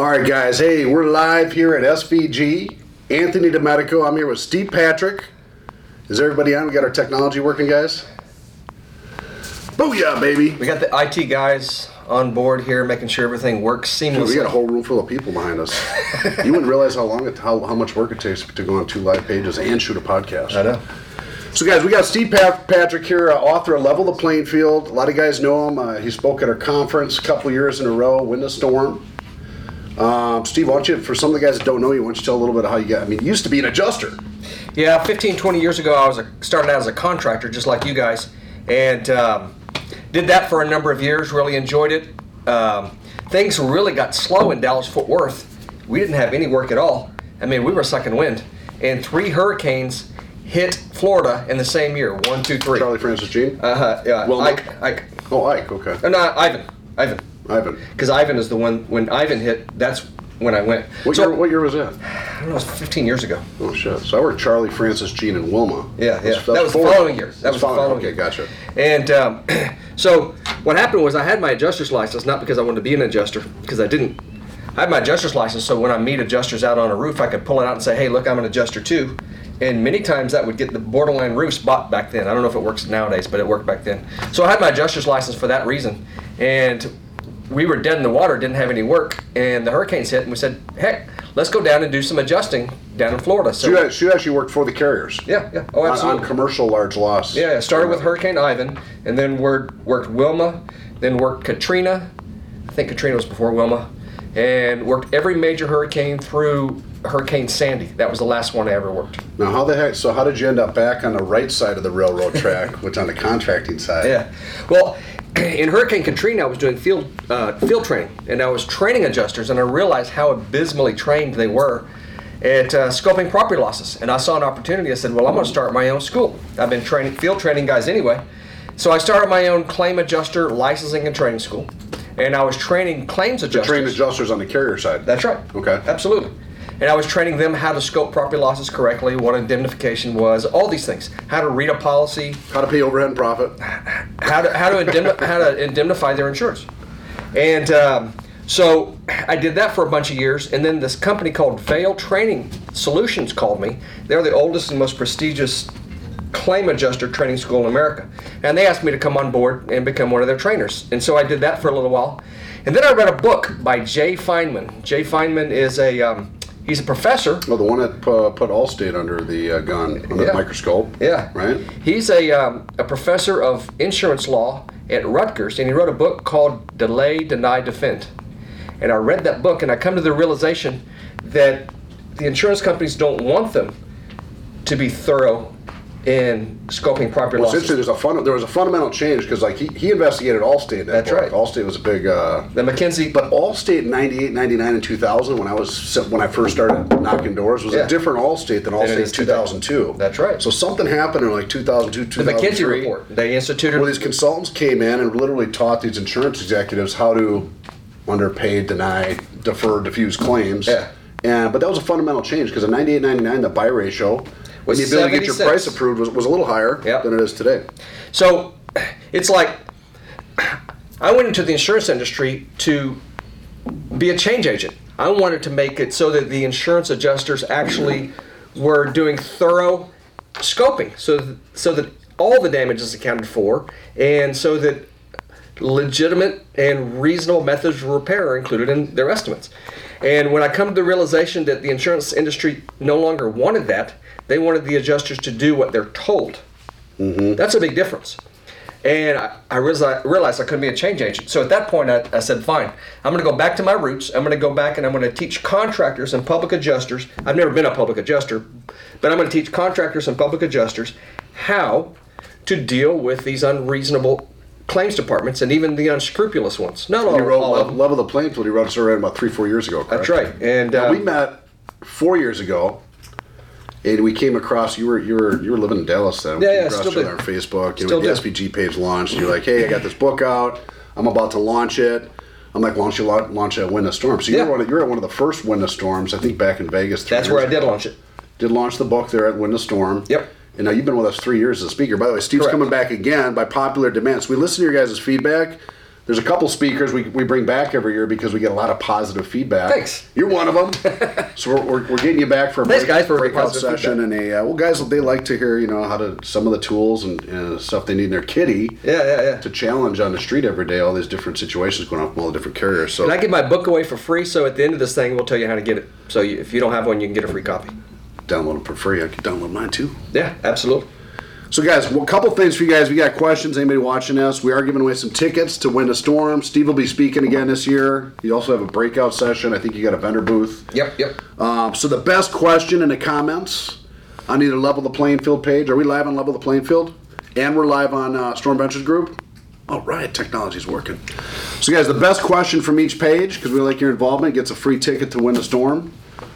All right, guys. Hey, we're live here at SVG. Anthony Delmedico. I'm here with Steve Patrick. Is everybody on? We got our technology working, guys? Booyah, baby. We got the IT guys on board here, making sure everything works Dude, seamlessly. we got a whole room full of people behind us. you wouldn't realize how long, it, how, how much work it takes to go on two live pages and shoot a podcast. I know. So, guys, we got Steve Pat- Patrick here, uh, author of Level the Playing Field. A lot of guys know him. Uh, he spoke at our conference a couple years in a row, Win the Storm. Um, Steve, why don't you, for some of the guys that don't know you, why don't you tell a little bit of how you got? I mean, you used to be an adjuster. Yeah, 15, 20 years ago, I was a, started out as a contractor, just like you guys, and um, did that for a number of years. Really enjoyed it. Um, things really got slow in Dallas Fort Worth. We didn't have any work at all. I mean, we were sucking wind, and three hurricanes hit Florida in the same year. One, two, three. Charley Frances Jeanne. Uh huh. Yeah. Well, Ike. Ike. oh, Ike. Okay. Uh, no, Ivan. Ivan. Ivan. Because Ivan is the one. When Ivan hit, that's when I went. What so, year? What year was that? I don't know. It was 15 years ago. Oh shit! So I worked Charley Frances Jeanne and Wilma. Yeah, yeah. That's- That was the following year. That was the following year. Okay, year. gotcha. And um, so what happened was I had my adjuster's license, not because I wanted to be an adjuster, because I didn't. I had my adjuster's license, so when I meet adjusters out on a roof, I could pull it out and say, "Hey, look, I'm an adjuster too." And many times that would get the borderline roofs bought back then. I don't know if it works nowadays, but it worked back then. So I had my adjuster's license for that reason. And we were dead in the water, didn't have any work, and the hurricanes hit, and we said, "Heck, let's go down and do some adjusting down in Florida." So So you, so you actually worked for the carriers. yeah, yeah, oh, absolutely. On, commercial large loss. Yeah, I started with Hurricane Ivan, and then worked, worked Wilma, then worked Katrina. I think Katrina was before Wilma, and worked every major hurricane through Hurricane Sandy. That was the last one I ever worked. Now, how the heck? So how did you end up back on the right side of the railroad track, which on the contracting side? Yeah. Well, in Hurricane Katrina, I was doing field uh, field training, and I was training adjusters, and I realized how abysmally trained they were at uh, scoping property losses. And I saw an opportunity. I said, "Well, I'm going to start my own school. I've been training field training guys anyway." So I started my own claim adjuster licensing and training school, and I was training claims adjusters. To train adjusters on the carrier side. That's right. Okay. Absolutely. And I was training them how to scope property losses correctly, what indemnification was, all these things, how to read a policy, How to pay overhead and profit. how to how to, indemni- how to indemnify their insurance. And um, so I did that for a bunch of years, and then this company called Vale Training Solutions called me. They're the oldest and most prestigious claim adjuster training school in America, and they asked me to come on board and become one of their trainers. And so I did that for a little while, and then I read a book by Jay Feinman. Jay Feinman is a um, he's a professor Well, the one that uh, put Allstate under the uh, gun, under Yeah. the microscope. Yeah. Right? He's a, um, a professor of insurance law at Rutgers, and he wrote a book called Delay, Deny, Defend. And I read that book, and I come to the realization that the insurance companies don't want them to be thorough in scoping property Well, losses. There's a fun, there was a fundamental change because like he, he investigated Allstate. That That's book. right. Allstate was a big. Uh, The McKinsey, but Allstate in 98, 99, and 2000, when I was when I first started knocking doors, was Yeah. a different Allstate than Allstate in 2002. That's right. So something happened in like two thousand two, two thousand three. the 2003. McKinsey report, they instituted. Well, these consultants came in and literally taught these insurance executives how to underpay, deny, defer, diffuse claims. Yeah. And but that was a fundamental change because in 98, 99, the buy ratio And the ability to get your 76. price approved was, was a little higher Yep. than it is today. So it's like I went into the insurance industry to be a change agent. I wanted to make it so that the insurance adjusters actually were doing thorough scoping, so that, so that all the damage is accounted for, and so that legitimate and reasonable methods of repair are included in their estimates. And when I come to the realization that the insurance industry no longer wanted that, they wanted the adjusters to do what they're told. That's a big difference. And I, I realized, realized I couldn't be a change agent. So at that point, I, I said, fine, I'm going to go back to my roots. I'm going to go back and I'm going to teach contractors and public adjusters. I've never been a public adjuster, but I'm going to teach contractors and public adjusters how to deal with these unreasonable claims departments and even the unscrupulous ones. Not all, He wrote all of level, them. level the playing field. He wrote us around about three, four years ago. Correct? That's right. And uh, we met four years ago, and we came across you were you were you were living in Dallas then. We Yeah, yeah, across still do. on Facebook. You Still know, the. SVG page launched. You're like, hey, I got this book out. I'm about to launch it. I'm like, why don't you launch at Win the Storm? So you Yeah. were one of, you were at one of the first Win the Storms, I think, back in Vegas. that's where I did ago. launch it. Did launch the book there at Win the Storm. Yep. And now you've been with us three years as a speaker. By the way, Steve's Correct. coming back again by popular demand. So we listen to your guys' feedback. There's a couple speakers we, we bring back every year because we get a lot of positive feedback. Thanks. You're one of them. so we're, we're, we're getting you back for a Thanks, break- guys, for breakout session and a uh, well, guys, they like to hear you know how to some of the tools and uh, stuff they need in their kitty Yeah, yeah, yeah. to challenge on the street every day. All these different situations going on from all the different carriers. So And I give my book away for free, so at the end of this thing, we'll tell you how to get it. So you, if you don't have one, you can get a free copy. download it for free. I can download mine too. Yeah, absolutely. So, guys, a couple things for you guys. You got questions, anybody watching us, we are giving away some tickets to win the storm. Steve will be speaking again this year. You also have a breakout session. I think you got a vendor booth. Yep, yep. Um, so, the best question in the comments on either Level the Playing Field page. Are we live on Level the Playing Field? And we're live on uh, Storm Ventures Group. All right, technology's working. So, guys, the best question from each page, because we like your involvement, gets a free ticket to win the storm.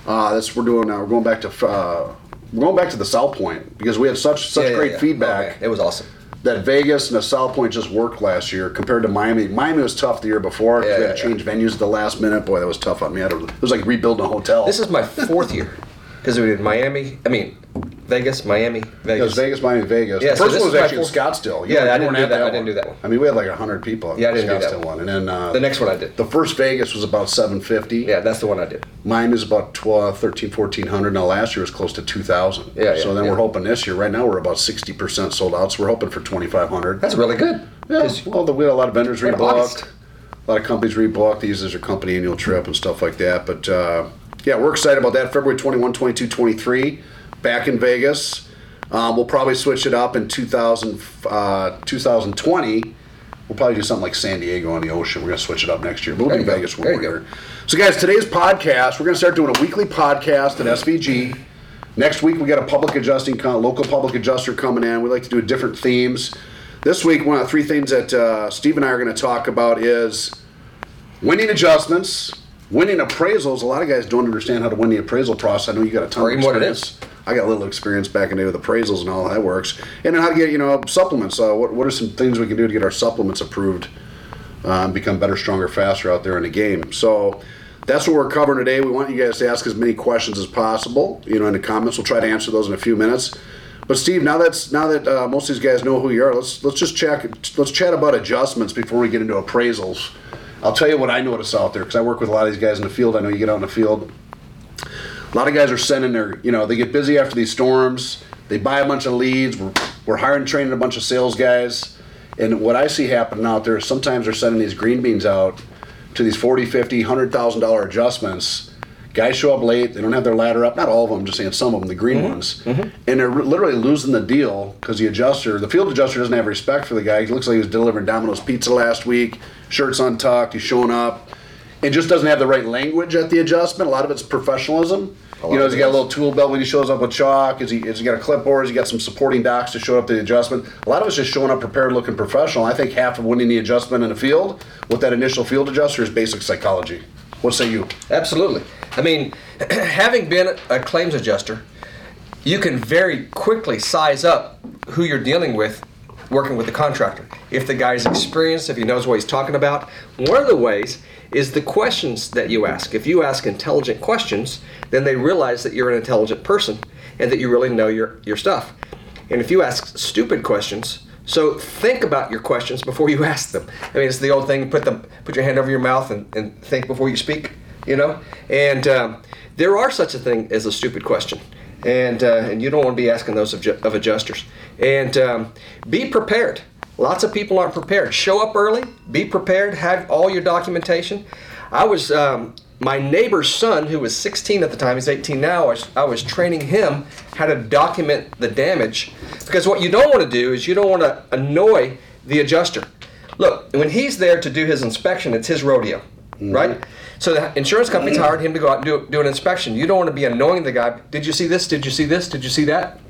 Uh, that's what we're doing now. We're going back to uh, going back to the South Point because we had such such Yeah, great yeah. feedback it was awesome. that Vegas and the South Point just worked last year compared to Miami. Miami was tough the year before Yeah, we had to change venues at the last minute. Boy, that was tough on me. I had to- It was like rebuilding a hotel. This is my fourth year because we did Miami. I mean, Vegas, Miami, it Vegas. was Vegas, Miami, Vegas. Yeah, the first this one was actually in Scottsdale. You Yeah, I didn't do at that. I didn't do that one. I mean, we had like hundred people. At Yeah, I didn't do that Scottsdale one. one, and then uh, The next one I did. the first Vegas was about seven fifty. Yeah, that's the one I did. Mine is about 12, 13, 1400. Now last year was close to 2000. Yeah, yeah. So then yeah. we're hoping this year, right now we're about 60% sold out. So we're hoping for 2500. That's really good. Yeah. well, the, we had a lot of vendors rebooked. A lot of companies rebooked. These as their company annual trip and stuff like that. But uh, yeah, we're excited about that. February 21, 22, 23, back in Vegas. Um, we'll probably switch it up in 2000, uh, 2020. We'll probably do something like San Diego on the ocean. We're going to switch it up next year. But we'll do. Vegas one There more you year. So, guys, today's podcast, we're going to start doing a weekly podcast at SVG. Next week, we got a public adjusting, local public adjuster coming in. We like to do different themes. This week, one of the three things that uh, Steve and I are going to talk about is winning adjustments, winning appraisals. A lot of guys don't understand how to win the appraisal process. I know you got a ton Or of even what it experience. I got a little experience back in the day with appraisals and all that works. And then how to get, you know, supplements. Uh, what, what are some things we can do to get our supplements approved, um, become better, stronger, faster out there in the game? So that's what we're covering today. We want you guys to ask as many questions as possible, you know, in the comments. We'll try to answer those in a few minutes. But Steve, now that's now that uh, most of these guys know who you are, let's let's just check let's chat about adjustments before we get into appraisals. I'll tell you what I notice out there because I work with a lot of these guys in the field. I know you get out in the field. A lot of guys are sending their, you know, they get busy after these storms. They buy a bunch of leads. We're, we're hiring training a bunch of sales guys. And what I see happening out there is sometimes they're sending these green beans out to these 40, 50, $100,000 adjustments. Guys show up late. They don't have their ladder up. Not all of them, I'm just saying some of them, the green ones. And they're literally losing the deal because the adjuster, the field adjuster doesn't have respect for the guy. He looks like he was delivering Domino's pizza last week. Shirt's untucked. He's showing up and just doesn't have the right language at the adjustment. A lot of it's professionalism. You know, lot has he got a little tool belt when he shows up with chalk? Is he, has he got a clipboard? Has he got some supporting docs to show up the adjustment? A lot of us just showing up prepared, looking professional. I think half of winning the adjustment in the field with that initial field adjuster is basic psychology. What say you? Absolutely. I mean, having been a claims adjuster, you can very quickly size up who you're dealing with working with the contractor. If the guy's experienced, if he knows what he's talking about. One of the ways is the questions that you ask. If you ask intelligent questions, then they realize that you're an intelligent person and that you really know your, your stuff. And if you ask stupid questions, so think about your questions before you ask them. I mean, it's the old thing: put the put your hand over your mouth and, and think before you speak. You know, and um, there are such a thing as a stupid question, and uh, and you don't want to be asking those of, of adjusters. And um, be prepared. Lots of people aren't prepared. Show up early. Be prepared. Have all your documentation. I was um, my neighbor's son, who was 16 at the time, he's 18 now. I was, I was training him how to document the damage because what you don't want to do is you don't want to annoy the adjuster. Look, when he's there to do his inspection, it's his rodeo, mm-hmm. right? So the insurance company's hired him to go out and do, do an inspection. You don't want to be annoying the guy. Did you see this? Did you see this? Did you see that?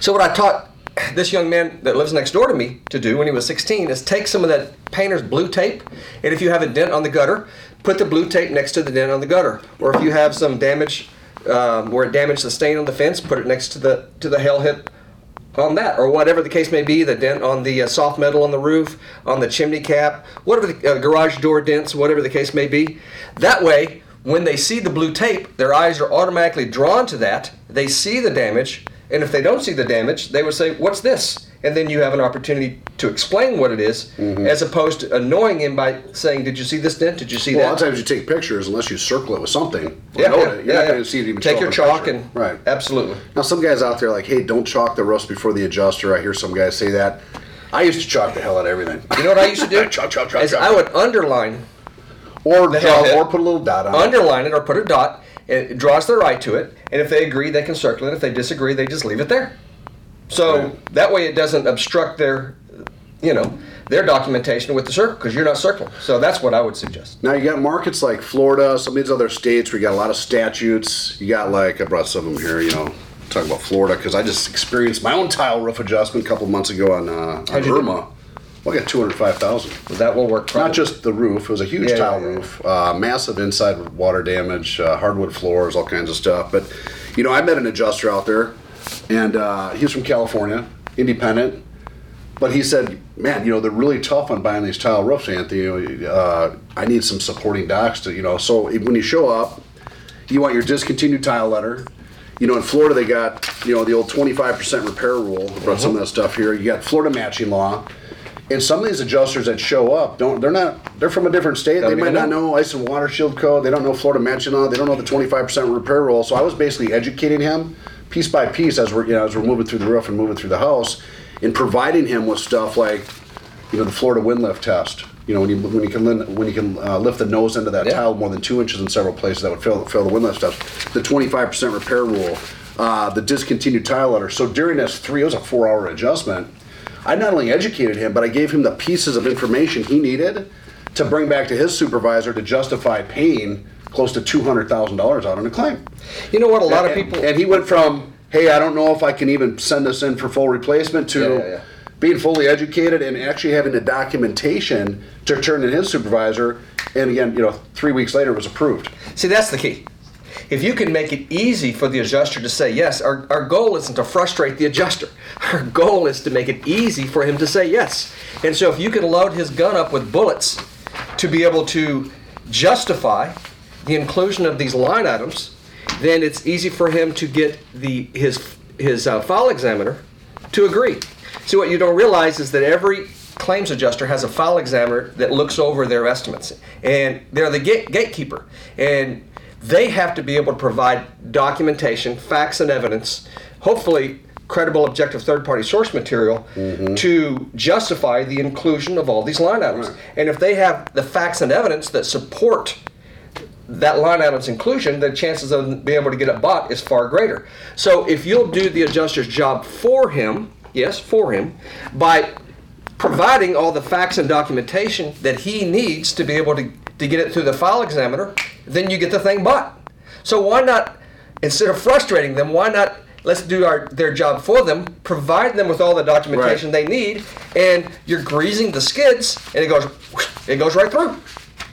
So what I taught this young man that lives next door to me to do when he was 16 is take some of that painter's blue tape, and if you have a dent on the gutter, put the blue tape next to the dent on the gutter. Or if you have some damage um, where it damaged the stain on the fence, put it next to the to the hail hit on that, or whatever the case may be, the dent on the uh, soft metal on the roof, on the chimney cap, whatever the uh, garage door dents, whatever the case may be. That way, when they see the blue tape, their eyes are automatically drawn to that. They see the damage, and if they don't see the damage, they would say, "What's this?" And then you have an opportunity to explain what it is, mm-hmm. as opposed to annoying him by saying, "Did you see this dent? Did you see Well, a that?" lot of times you take pictures unless you circle it with something. yeah, yeah, it, You're yeah, not yeah. going to see it even. Take your chalk picture. and right. absolutely. Now, some guys out there are like, hey, don't chalk the rust before the adjuster. I hear some guys say that. I used to chalk the hell out of everything. You know what I used to do? Chalk, chalk, chalk, Is chalk. I would underline or the draw, or put a little dot on it. underline it or put a dot. It draws their eye to it, and if they agree, they can circle it. If they disagree, they just leave it there. So that way, it doesn't obstruct their, you know, their documentation with the circle because you're not circling. So that's what I would suggest. Now you got markets like Florida, some of these other states where you got a lot of statutes. You got like I brought some of them here. You know, talk about Florida because I just experienced my own tile roof adjustment a couple months ago on, uh, on? Irma. Well, I got two hundred five thousand. That will work. Not just the roof; it was a huge Yeah, tile yeah, yeah. roof, uh, massive inside water damage, uh, hardwood floors, all kinds of stuff. But you know, I met an adjuster out there, and uh, he was from California, independent. But he said, "Man, you know, they're really tough on buying these tile roofs, Anthony. You know, uh, I need some supporting docs to, you know. So when you show up, you want your discontinued tile letter. You know, in Florida they got you know the old twenty five percent repair rule. I brought some of that stuff here. You got Florida matching law, and some of these adjusters that show up don't. They're not. They're from a different state. Don't they might not know. know ice and water shield code. They don't know Florida matching law. They don't know the twenty five percent repair rule. So I was basically educating him piece by piece as we're you know as we're moving through the roof and moving through the house, and providing him with stuff like you know the Florida wind lift test. You know when you when you can lin- when you can uh, lift the nose end of that Yeah. tile more than two inches in several places that would fail fail the wind lift test. The twenty five percent repair rule, uh, the discontinued tile letter. So during this three, it was a four hour adjustment. I not only educated him, but I gave him the pieces of information he needed to bring back to his supervisor to justify paying close to two hundred thousand dollars out on a claim. You know what? A lot of people. And he went from, hey, I don't know if I can even send this in for full replacement to Yeah, yeah, yeah. being fully educated and actually having the documentation to turn in his supervisor. And again, you know, three weeks later it was approved. See, that's the key. If you can make it easy for the adjuster to say yes, our, our goal isn't to frustrate the adjuster. Our goal is to make it easy for him to say yes. And so if you can load his gun up with bullets to be able to justify the inclusion of these line items, then it's easy for him to get the his his uh, file examiner to agree. See, what you don't realize is that every claims adjuster has a file examiner that looks over their estimates, and they're the gate, gatekeeper, and they have to be able to provide documentation, facts, and evidence, hopefully credible, objective third-party source material to justify the inclusion of all these line items. And if they have the facts and evidence that support that line item's inclusion, the chances of being able to get it bought is far greater. So if you'll do the adjuster's job for him, yes, for him, by providing all the facts and documentation that he needs to be able to, to get it through the file examiner, then you get the thing bought. So why not, instead of frustrating them, why not let's do our their job for them, provide them with all the documentation they need, and you're greasing the skids, and it goes, it goes right through.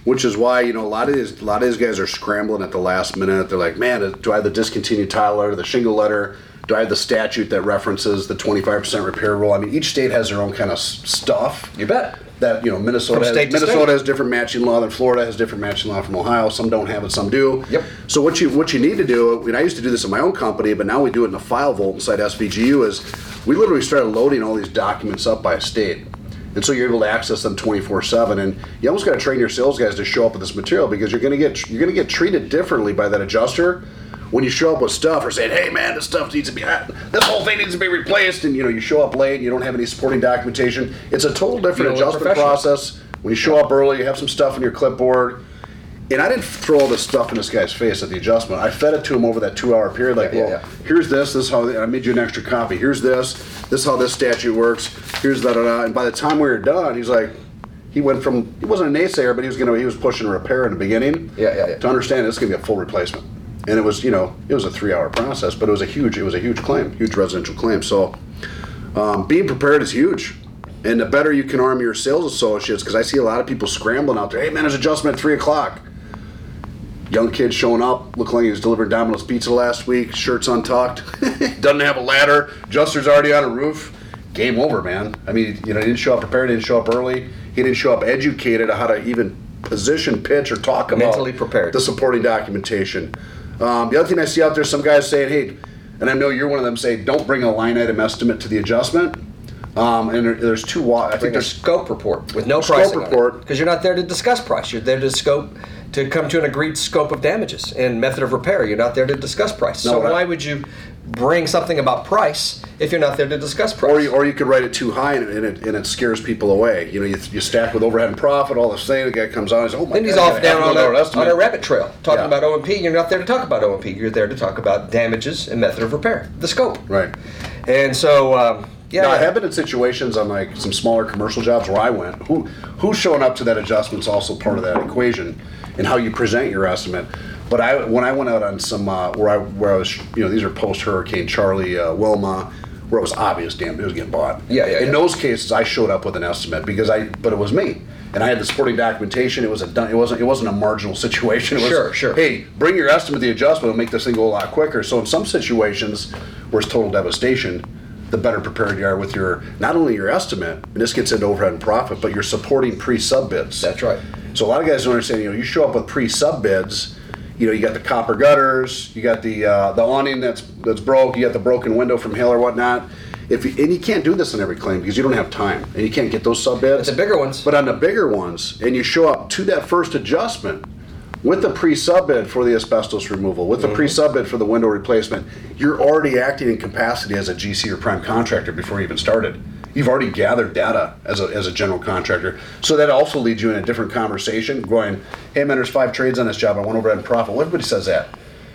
Which is why you know a lot of these a lot of these guys are scrambling at the last minute. They're like, man, do I have the discontinued tile letter, the shingle letter? Do I have the statute that references the 25% repair rule? I mean, each state has their own kind of stuff. You bet. That you know, Minnesota has, Minnesota state. has different matching law than Florida has different matching law from Ohio. Some don't have it, some do. Yep. So what you what you need to do, I I used to do this in my own company, but now we do it in a file vault inside SVGU. Is we literally started loading all these documents up by state, and so you're able to access them 24 seven. And you almost got to train your sales guys to show up with this material because you're going to get you're going to get treated differently by that adjuster when you show up with stuff or saying, "Hey man, this stuff needs to be ah, this whole thing needs to be replaced," and you know you show up late and you don't have any supporting documentation. It's a total different You don't adjustment process. When you show up early, you have some stuff in your clipboard. And I didn't throw all this stuff in this guy's face at the adjustment. I fed it to him over that two-hour period. Like, Yeah, well, yeah. here's this. This is how I made you an extra copy. Here's this. This is how this statute works. Here's da da da. And by the time we were done, he's like, he went from he wasn't a naysayer, but he was gonna he was pushing a repair in the beginning. Yeah, yeah, yeah. To understand it's gonna be a full replacement. And it was you know it was a three-hour process, but it was a huge it was a huge claim, huge residential claim. So um, being prepared is huge. And the better you can arm your sales associates, because I see a lot of people scrambling out there. Hey man, there's adjustment at three o'clock. Young kid showing up, looked like he was delivering Domino's pizza last week, shirts untucked, doesn't have a ladder, Juster's already on a roof. Game over, man. I mean, you know, he didn't show up prepared, he didn't show up early, he didn't show up educated on how to even position, pitch, or talk about Mentally prepared. the supporting documentation. Um, the other thing I see out there, some guys saying, hey, and I know you're one of them, say, don't bring a line item estimate to the adjustment. Um, and there, there's two. I think there's scope report with no Scope pricing report. because you're not there to discuss price. You're there to scope to come to an agreed scope of damages and method of repair. You're not there to discuss price. No, so I- why would you bring something about price if you're not there to discuss price? Or you, or you could write it too high and it, and it, and it scares people away. You know, you, you stack with overhead and profit, all this thing, the guy comes on and says, oh my then he's God, off down on a, on a rabbit trail talking Yeah. about O&P. You're not there to talk about O&P. You're there to talk about damages and method of repair, the scope. Right. And so, um, yeah. Now, I have been in situations on like some smaller commercial jobs where I went. Who who's showing up to that adjustment's also part of that equation, and how you present your estimate. But I when I went out on some uh, where I where I was you know these are post Hurricane Charley, uh, Wilma, where it was obvious, damn, it was getting bought. Yeah, yeah, In yeah. those cases, I showed up with an estimate because I but it was me. And I had the supporting documentation. It was a done. It wasn't. It wasn't a marginal situation. It was, Sure, sure. Hey, bring your estimate, the adjustment, will make this thing go a lot quicker. So in some situations where it's total devastation, the better prepared you are with your not only your estimate, and this gets into overhead and profit, but your supporting pre-sub bids. That's right. So a lot of guys don't understand. You know, you show up with pre-sub bids. You know, you got the copper gutters, you got the uh, the awning that's that's broke, you got the broken window from hail or whatnot. If you, and you can't do this on every claim because you don't have time, and you can't get those sub bids. The bigger ones. But on the bigger ones, and you show up to that first adjustment with the pre-sub bid for the asbestos removal, with the Mm-hmm. pre-sub bid for the window replacement, you're already acting in capacity as a GC or prime contractor before you even started. You've already gathered data as a, as a general contractor. So that also leads you in a different conversation going, hey man, there's five trades on this job. I went over and profit. Well, everybody says that.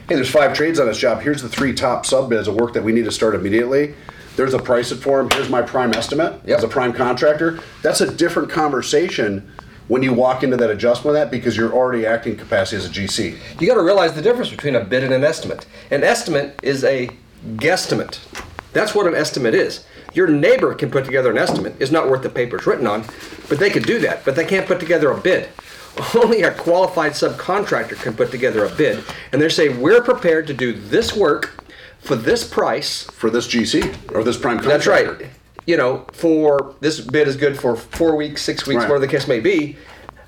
Hey, there's five trades on this job. Here's the three top sub bids of work that we need to start immediately. There's a price it for them. Here's my prime estimate as a prime contractor. That's a different conversation when you walk into that adjustment of that because you're already acting capacity as a GC. You got to realize the difference between a bid and an estimate. An estimate is a guesstimate. That's what an estimate is. Your neighbor can put together an estimate. It's not worth the paper it's written on, but they could do that. But they can't put together a bid. Only a qualified subcontractor can put together a bid, and they say we're prepared to do this work for this price. for this GC or this prime contractor. That's right. You know, for this bid is good for four weeks, six weeks, Right. whatever the case may be.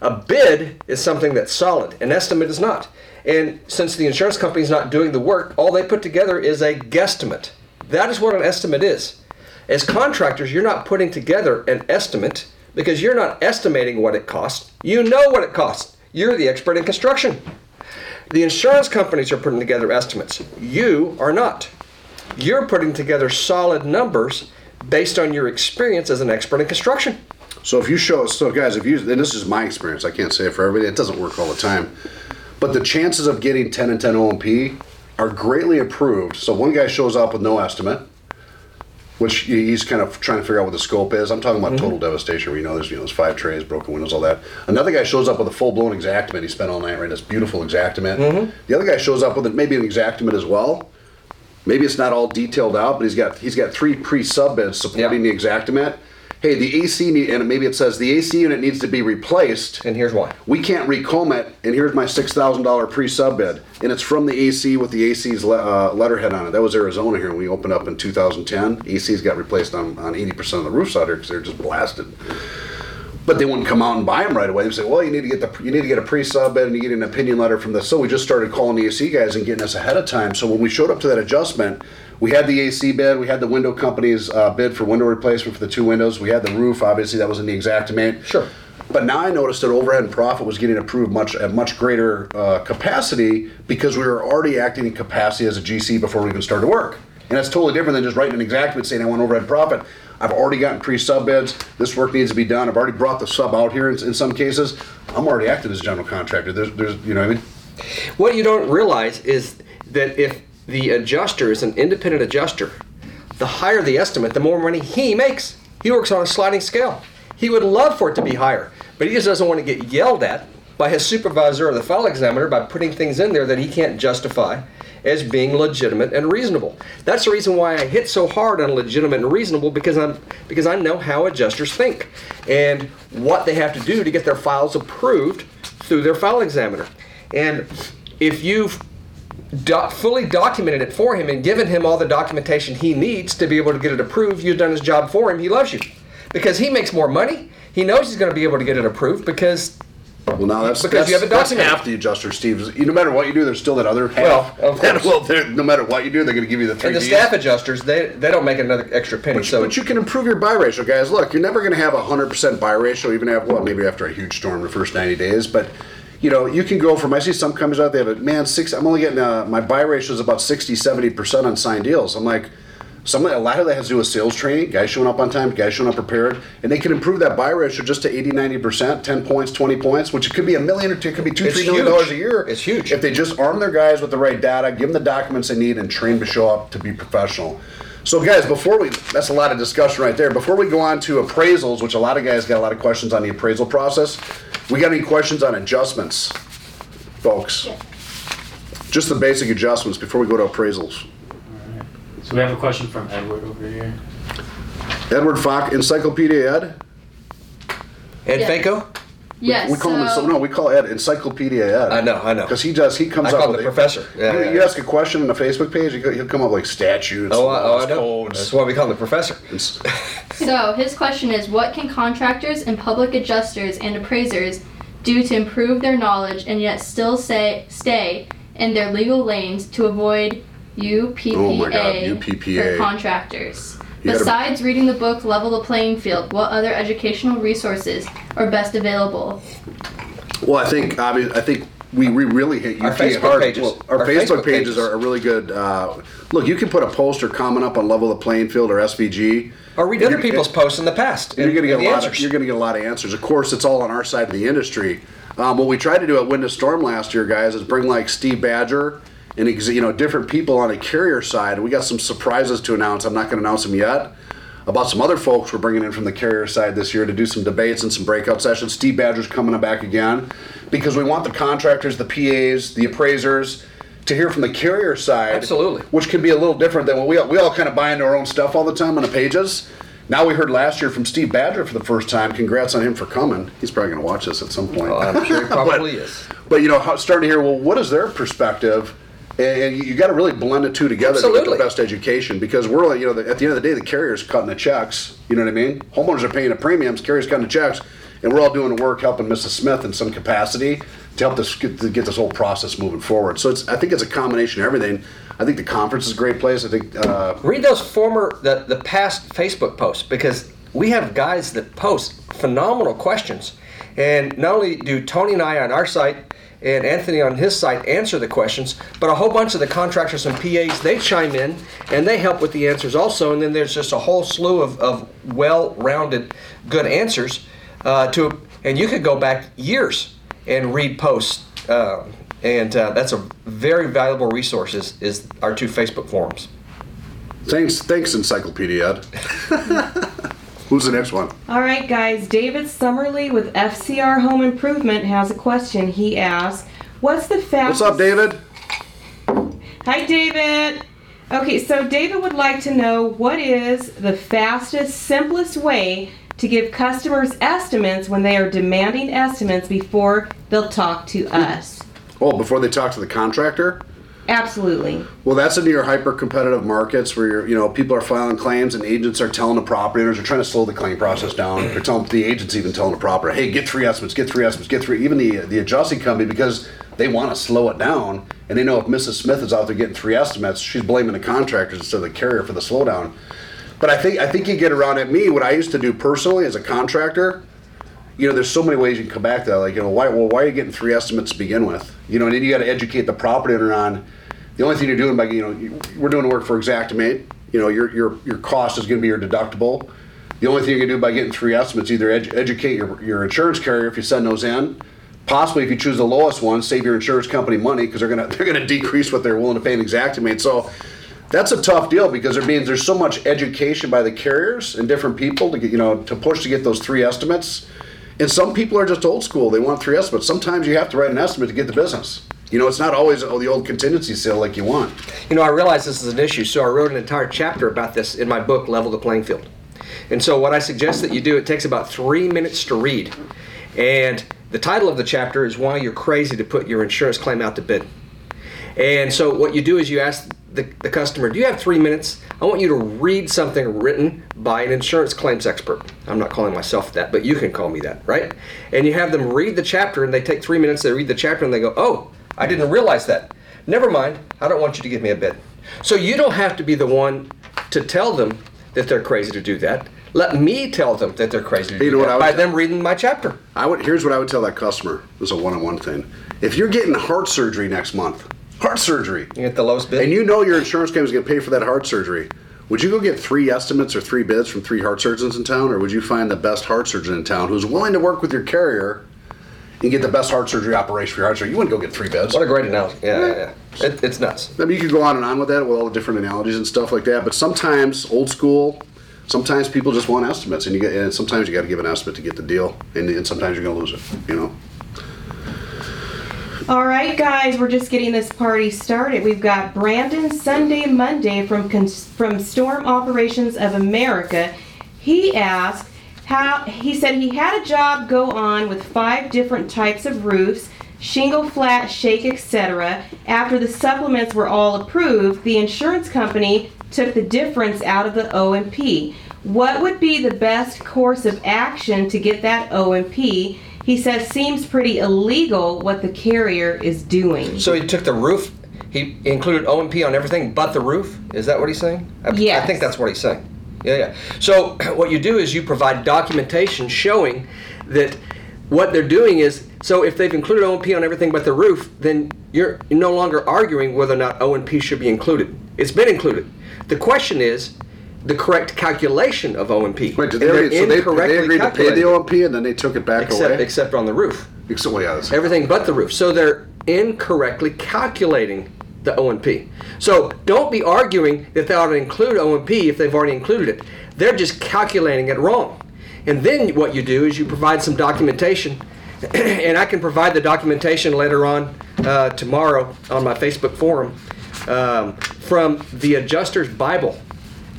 A bid is something that's solid. An estimate is not. And since the insurance company is not doing the work, all they put together is a guesstimate. That is what an estimate is. As contractors, you're not putting together an estimate because you're not estimating what it costs. You know what it costs. You're the expert in construction. The insurance companies are putting together estimates. You are not. You're putting together solid numbers based on your experience as an expert in construction. So if you show, so guys, if you, and this is my experience, I can't say it for everybody, it doesn't work all the time, but the chances of getting 10 and 10 O&P are greatly improved. So one guy shows up with no estimate, which he's kind of trying to figure out what the scope is. I'm talking about total mm-hmm. devastation where you know there's, you know, there's five trays, broken windows, all that. Another guy shows up with a full blown Xactimate. He spent all night, right? This beautiful Xactimate. Mm-hmm. The other guy shows up with maybe an Xactimate as well. Maybe it's not all detailed out, but he's got he's got three pre sub bids supporting the Xactimate. Hey, the AC need, and maybe it says the AC unit needs to be replaced. And here's why. We can't recomb it, and here's my six thousand dollar pre sub bid, and it's from the AC with the AC's le- uh, letterhead on it. That was Arizona here when we opened up in 2010. AC's got replaced on on 80 percent of the roofs out here because they're just blasted. But they wouldn't come out and buy them right away. They say, "Well, you need to get the you need to get a pre-sub bid and you get an opinion letter from the." So we just started calling the AC guys and getting us ahead of time. So when we showed up to that adjustment, we had the AC bid, we had the window company's uh, bid for window replacement for the two windows, we had the roof. Obviously, that was in the Xactimate. Sure. But now I noticed that overhead and profit was getting approved much at much greater uh, capacity because we were already acting in capacity as a GC before we even started work. And that's totally different than just writing an exact Xactimate saying I want overhead profit. I've already gotten pre-sub bids. This work needs to be done. I've already brought the sub out here in, in some cases. I'm already acting as a general contractor. There's, there's, you know, what I mean, What you don't realize is that if the adjuster is an independent adjuster, the higher the estimate, the more money he makes. He works on a sliding scale. He would love for it to be higher, but he just doesn't want to get yelled at by his supervisor or the file examiner by putting things in there that he can't justify as being legitimate and reasonable. That's the reason why I hit so hard on legitimate and reasonable because I'm because I know how adjusters think and what they have to do to get their files approved through their file examiner. And if you've do- fully documented it for him and given him all the documentation he needs to be able to get it approved, you've done his job for him. He loves you because he makes more money. He knows he's going to be able to get it approved because Well, now that's Because that's, you have it that's documented. half the adjuster, Steve. You, no matter what you do, there's still that other Well, of course. they're- no matter what you do, they're going to give you the three. And the Ds. staff adjusters, they they don't make another extra penny. But, so but you can improve your buy ratio, guys. Look, you're never going to have a hundred percent buy ratio, even after well, maybe after a huge storm the first ninety days. But you know, you can go from. I see some companies out They have a man, six. I'm only getting uh, my buy ratio is about 60, 70 percent on signed deals. I'm like. Some a lot of that has to do with sales training, guys showing up on time, guys showing up prepared, and they can improve that buy ratio just to 80, 90 percent, 10 points, 20 points, which it could be a million or two, it could be two, It's three million huge. dollars a year. It's huge. If they just arm their guys with the right data, give them the documents they need, and train to show up to be professional. So, guys, before we, that's a lot of discussion right there. Before we go on to appraisals, which a lot of guys got a lot of questions on the appraisal process, we got any questions on adjustments, folks? Just the basic adjustments before we go to appraisals. So we have a question from Edward over here. Edward Fock, Encyclopedia Ed. Ed Yeah. Fanco? Yes. We call him, so, no, we call Ed Encyclopedia Ed. I know, I know. Because he does, he comes I up call him with the professor. Yeah, you, yeah, you yeah. ask a question on the Facebook page, he'll he'll come up like statutes, Oh, I, oh, I know. codes. That's why we call him the professor. It's- so his question is, what can contractors and public adjusters and appraisers do to improve their knowledge and yet still say stay in their legal lanes to avoid UPPA, Oh my God, UPPA. for contractors? You gotta- Besides reading the book Level the Playing Field, what other educational resources are best available? Well, I think obvi- I think we, we really hit Our Facebook hard. pages. Well, our, Our Facebook, Facebook pages pages. are a really good. Uh, look, you can put a post or comment up on Level the Playing Field or SVG. Or read other people's posts in the past. You're going to get a the lot. Of, answers. you're going to get a lot of answers. Of course, it's all on our side of the industry. Um, what we tried to do at Win the Storm last year, guys, is bring like Steve Badger and ex- you know different people on the carrier side. We got some surprises to announce. I'm not going to announce them yet. About some other folks we're bringing in from the carrier side this year to do some debates and some breakout sessions. Steve Badger's coming back again because we want the contractors, the PAs, the appraisers to hear from the carrier side. Absolutely. Which can be a little different than what we all, we all kind of buy into our own stuff all the time on the pages. Now we heard last year from Steve Badger for the first time. Congrats on him for coming. He's probably going to watch this at some point. Well, I'm sure he probably But- is. But you know, how, starting to hear, well, what is their perspective? And you, you got to really blend the two together to get the best education because we're, like, you know, the, at the end of the day, the carrier's cutting the checks. You know what I mean? Homeowners are paying the premiums, carrier's cutting the checks, and we're all doing the work helping Mrs. Smith in some capacity to help this get, to get this whole process moving forward. So it's, I think it's a combination of everything. I think the conference is a great place. I think uh, Read those former, the, the past Facebook posts because we have guys that post phenomenal questions. And not only do Tony and I on our site and Anthony on his site answer the questions, but a whole bunch of the contractors and PAs, they chime in and they help with the answers also. And then there's just a whole slew of, of well rounded, good answers uh, to, and you could go back years and read posts. Uh, and uh, that's a very valuable resource is, is our two Facebook forums. thanks, thanks, Encyclopedia Ed. Who's the next one? All right, guys. David Summerly with FCR Home Improvement has a question. He asks, "What's the fastest?" What's up, David? Hi, David. Okay, so David would like to know what is the fastest, simplest way to give customers estimates when they are demanding estimates before they'll talk to us. Oh, before they talk to the contractor? Absolutely. Well, that's in your hyper competitive markets where you're, you know people are filing claims and agents are telling the property owners are trying to slow the claim process down. They're telling the agents even telling the property, hey, get three estimates, get three estimates, get three. Even the the adjusting company because they want to slow it down and they know if Mrs. Smith is out there getting three estimates, she's blaming the contractors instead of the carrier for the slowdown. But I think I think you get around at me. What I used to do personally as a contractor, you know, there's so many ways you can come back to that. Like, you know, why, well, why are you getting three estimates to begin with? You know, and then you got to educate the property owner on the only thing you're doing by, you know, we're doing work for Xactimate. You know, your your your cost is going to be your deductible. The only thing you can do by getting three estimates, is either edu- educate your, your insurance carrier if you send those in. Possibly, if you choose the lowest one, save your insurance company money because they're gonna they're gonna decrease what they're willing to pay in Xactimate. So that's a tough deal because there means there's so much education by the carriers and different people to get you know to push to get those three estimates. And some people are just old school; they want three estimates. Sometimes you have to write an estimate to get the business. You know, it's not always oh, the old contingency sale like you want. You know, I realize this is an issue, so I wrote an entire chapter about this in my book, Level the Playing Field. And so, what I suggest that you do, it takes about three minutes to read. And the title of the chapter is Why You're Crazy to Put Your Insurance Claim Out to Bid. And so, what you do is you ask the, the customer, do you have three minutes? I want you to read something written by an insurance claims expert. I'm not calling myself that, but you can call me that, right? And you have them read the chapter and they take three minutes, they read the chapter and they go, oh, I didn't realize that. Never mind, I don't want you to give me a bid. So you don't have to be the one to tell them that they're crazy to do that. Let me tell them that they're crazy to You do know what that I would by tell- them reading my chapter. I would. Here's what I would tell that customer. This is a one-on-one thing. If you're getting heart surgery next month, heart surgery, You get the lowest bid. and you know your insurance company is going to pay for that heart surgery, would you go get three estimates or three bids from three heart surgeons in town, or would you find the best heart surgeon in town who's willing to work with your carrier and get the best heart surgery operation for your heart surgery? You wouldn't go get three bids. what a great analogy. Yeah, yeah, yeah. It, it's nuts. I mean, you could go on and on with that with all the different analogies and stuff like that. But sometimes old school, sometimes people just want estimates, and you get. And sometimes you got to give an estimate to get the deal, and, and sometimes you're going to lose it. You know. All right, guys, we're just getting this party started. We've got Brandon Sunday Monday from from Storm Operations of America. He asked how he said he had a job go on with five different types of roofs, shingle, flat, shake, etc. After the supplements were all approved, the insurance company took the difference out of the O&P. What would be the best course of action to get that O&P? He says seems pretty illegal what the carrier is doing. So he took the roof. He included O and P on everything but the roof. Is that what he's saying? I, I think that's what he's saying. Yeah, yeah. So what you do is you provide documentation showing that what they're doing is so if they've included O and P on everything but the roof, then you're, you're no longer arguing whether or not O and P should be included. It's been included. The question is the correct calculation of O and P. Wait, did they, already, so they, they incorrectly agreed to pay the O&P and then they took it back except, away? except on the roof. Except, well, yeah, that's- everything but the roof. So they're incorrectly calculating the O&P. So don't be arguing that they ought to include O&P if they've already included it. They're just calculating it wrong. And then what you do is you provide some documentation, and I can provide the documentation later on uh, tomorrow on my Facebook forum um, from the Adjuster's Bible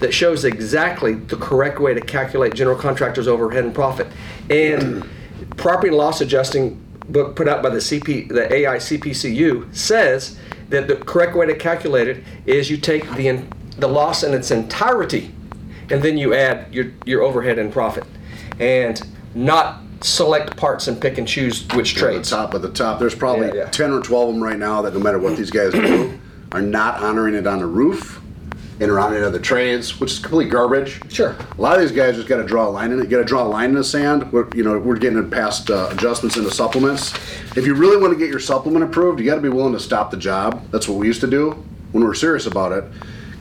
that shows exactly the correct way to calculate general contractors' overhead and profit. And property and loss adjusting book put out by the CP, the AICPCU says that the correct way to calculate it is you take the in, the loss in its entirety, and then you add your your overhead and profit, and not select parts and pick and choose which the trades. top of the top. There's probably Yeah, yeah. 10 or 12 of them right now that no matter what these guys do, are not honoring it on the roof and are honoring other trades, which is complete garbage. Sure. A lot of these guys just got to draw a line in it. Got to draw a line in the sand. We're, you know, we're getting past uh, adjustments into supplements. If you really want to get your supplement approved, you got to be willing to stop the job. That's what we used to do when we were serious about it.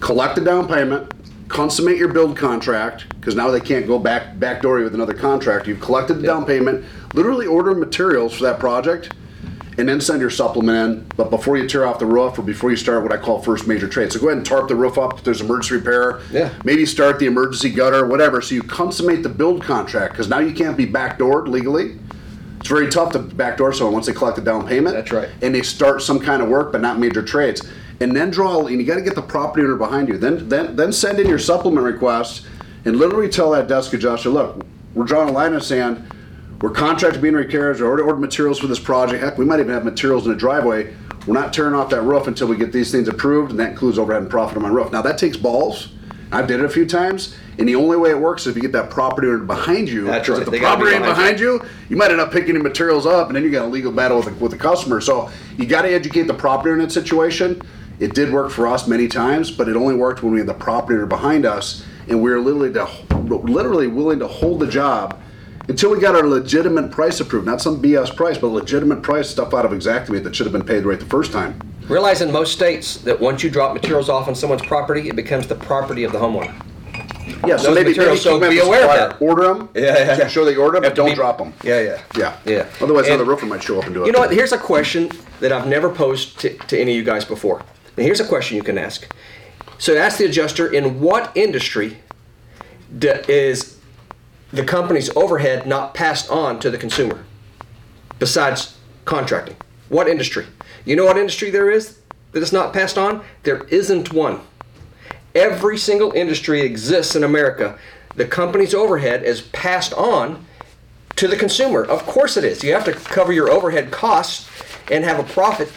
Collect the down payment, consummate your build contract because now they can't go back backdoor you with another contract. You've collected the down payment. Literally order materials for that project and then send your supplement in. But before you tear off the roof or before you start what I call first major trade. So go ahead and tarp the roof up if there's emergency repair. Yeah. Maybe start the emergency gutter, whatever. So you consummate the build contract because now you can't be backdoored legally. It's very tough to backdoor someone once they collect the down payment. That's right. And they start some kind of work, but not major trades. And then draw, and you got to get the property owner behind you. Then, then, then send in your supplement request, and literally tell that desk adjuster, look, we're drawing a line in the sand. We're contracted being repairs. We already ordered materials for this project. Heck, we might even have materials in the driveway. We're not tearing off that roof until we get these things approved, and that includes overhead and profit on my roof. Now that takes balls. I've did it a few times, and the only way it works is if you get that property owner behind you. That's right. If the They gotta be property owner behind behind you, you might end up picking the materials up, and then you got a legal battle with the, with the customer. So you got to educate the property owner in that situation. It did work for us many times, but it only worked when we had the property owner behind us, and we were literally to, literally willing to hold the job until we got our legitimate price approved. Not some BS price, but legitimate price stuff out of Xactimate that should have been paid right the first time. Realize in most states that once you drop materials off on someone's property, it becomes the property of the homeowner. Yeah, so Those maybe, materials, so be aware of that. Order them. Yeah, yeah, yeah. Show they order them, but don't be- drop them. Yeah, yeah, Yeah. yeah. Otherwise, And- another roofer might show up and do it. You know what? Here's a question that I've never posed to, to any of you guys before. And here's a question you can ask. So ask the adjuster in what industry d- is the company's overhead not passed on to the consumer besides contracting? What industry? You know what industry there is that is not passed on? There isn't one. Every single industry exists in America. The company's overhead is passed on to the consumer. Of course it is. You have to cover your overhead costs and have a profit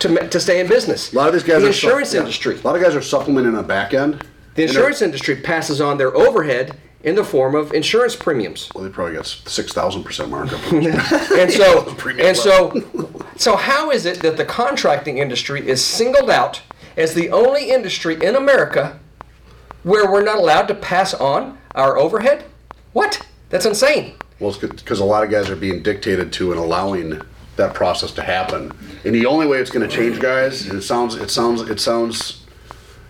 to to stay in business. A lot of these guys the are su- insurance yeah. industry. A lot of guys are supplementing on the back end. The insurance industry passes on their overhead in the form of insurance premiums. Well, they probably got six thousand percent markup. And so, and so, so how is it that the contracting industry is singled out as the only industry in America where we're not allowed to pass on our overhead? What? That's insane. Well, it's because a lot of guys are being dictated to and allowing that process to happen. And the only way it's going to change, guys, it sounds, it sounds, it sounds,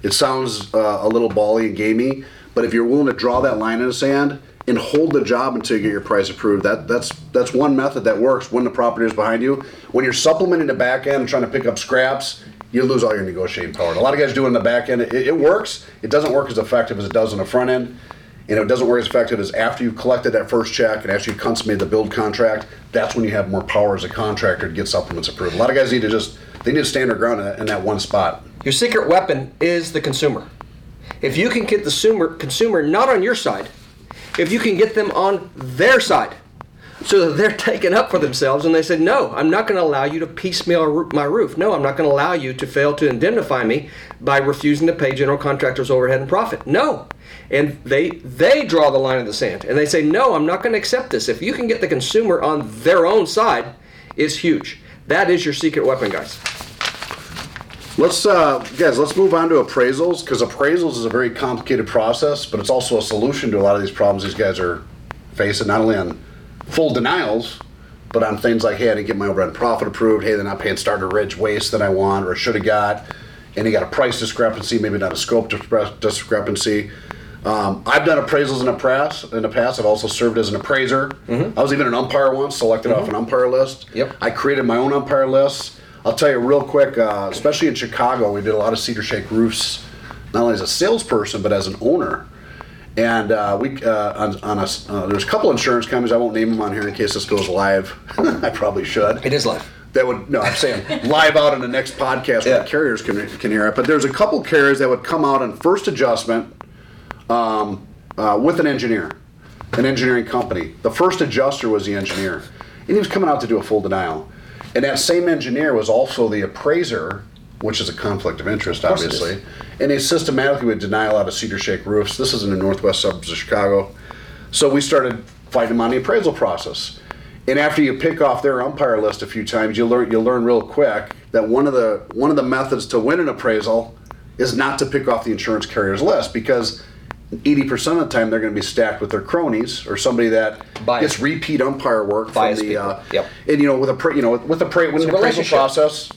it sounds uh, a little bally and gamey. But if you're willing to draw that line in the sand and hold the job until you get your price approved, that that's that's one method that works when the property is behind you. When you're supplementing the back end and trying to pick up scraps, you lose all your negotiating power. And a lot of guys do it in the back end. It, it works. It doesn't work as effective as it does on the front end. And it doesn't work as effective as after you've collected that first check and you've consummated the build contract. That's when you have more power as a contractor to get supplements approved. A lot of guys need to just they need to stand their ground in that, in that one spot. Your secret weapon is the consumer. If you can get the consumer, consumer not on your side, if you can get them on their side, so that they're taken up for themselves and they said, No, I'm not going to allow you to piecemeal my roof. No, I'm not going to allow you to fail to indemnify me by refusing to pay general contractors overhead and profit. No. And they they draw the line in the sand and they say, No, I'm not going to accept this. If you can get the consumer on their own side, it's huge. That is your secret weapon, guys. Let's uh, guys, let's move on to appraisals because appraisals is a very complicated process, but it's also a solution to a lot of these problems these guys are facing. Not only on full denials, but on things like, hey, I didn't get my overhead and profit approved. Hey, they're not paying starter ridge waste that I want or should have got, and you got a price discrepancy, maybe not a scope discrepancy. Um, I've done appraisals in the past. In the past, I've also served as an appraiser. I was even an umpire once, selected off an umpire list. Yep. I created my own umpire lists. I'll tell you real quick, uh, especially in Chicago, we did a lot of cedar shake roofs, not only as a salesperson but as an owner. And uh, we uh, on, on a, uh, there's a couple insurance companies. I won't name them on here in case this goes live. I probably should. It is live. That would no, I'm saying live out in the next podcast where Yeah. the carriers can can hear it. But there's a couple carriers that would come out on first adjustment um, uh, with an engineer, an engineering company. The first adjuster was the engineer, and he was coming out to do a full denial. And that same engineer was also the appraiser, which is a conflict of interest, course it is. obviously. And they systematically would deny a lot of cedar shake roofs. This is in the northwest suburbs of Chicago. So we started fighting them on the appraisal process. And after you pick off their umpire list a few times, you learn you'll learn real quick that one of the one of the methods to win an appraisal is not to pick off the insurance carrier's list because 80% of the time they're going to be stacked with their cronies or somebody that Biased. gets repeat umpire work Biased from the people. uh, Yep. and you know with a pra- you know with, with the pra- with the appraisal process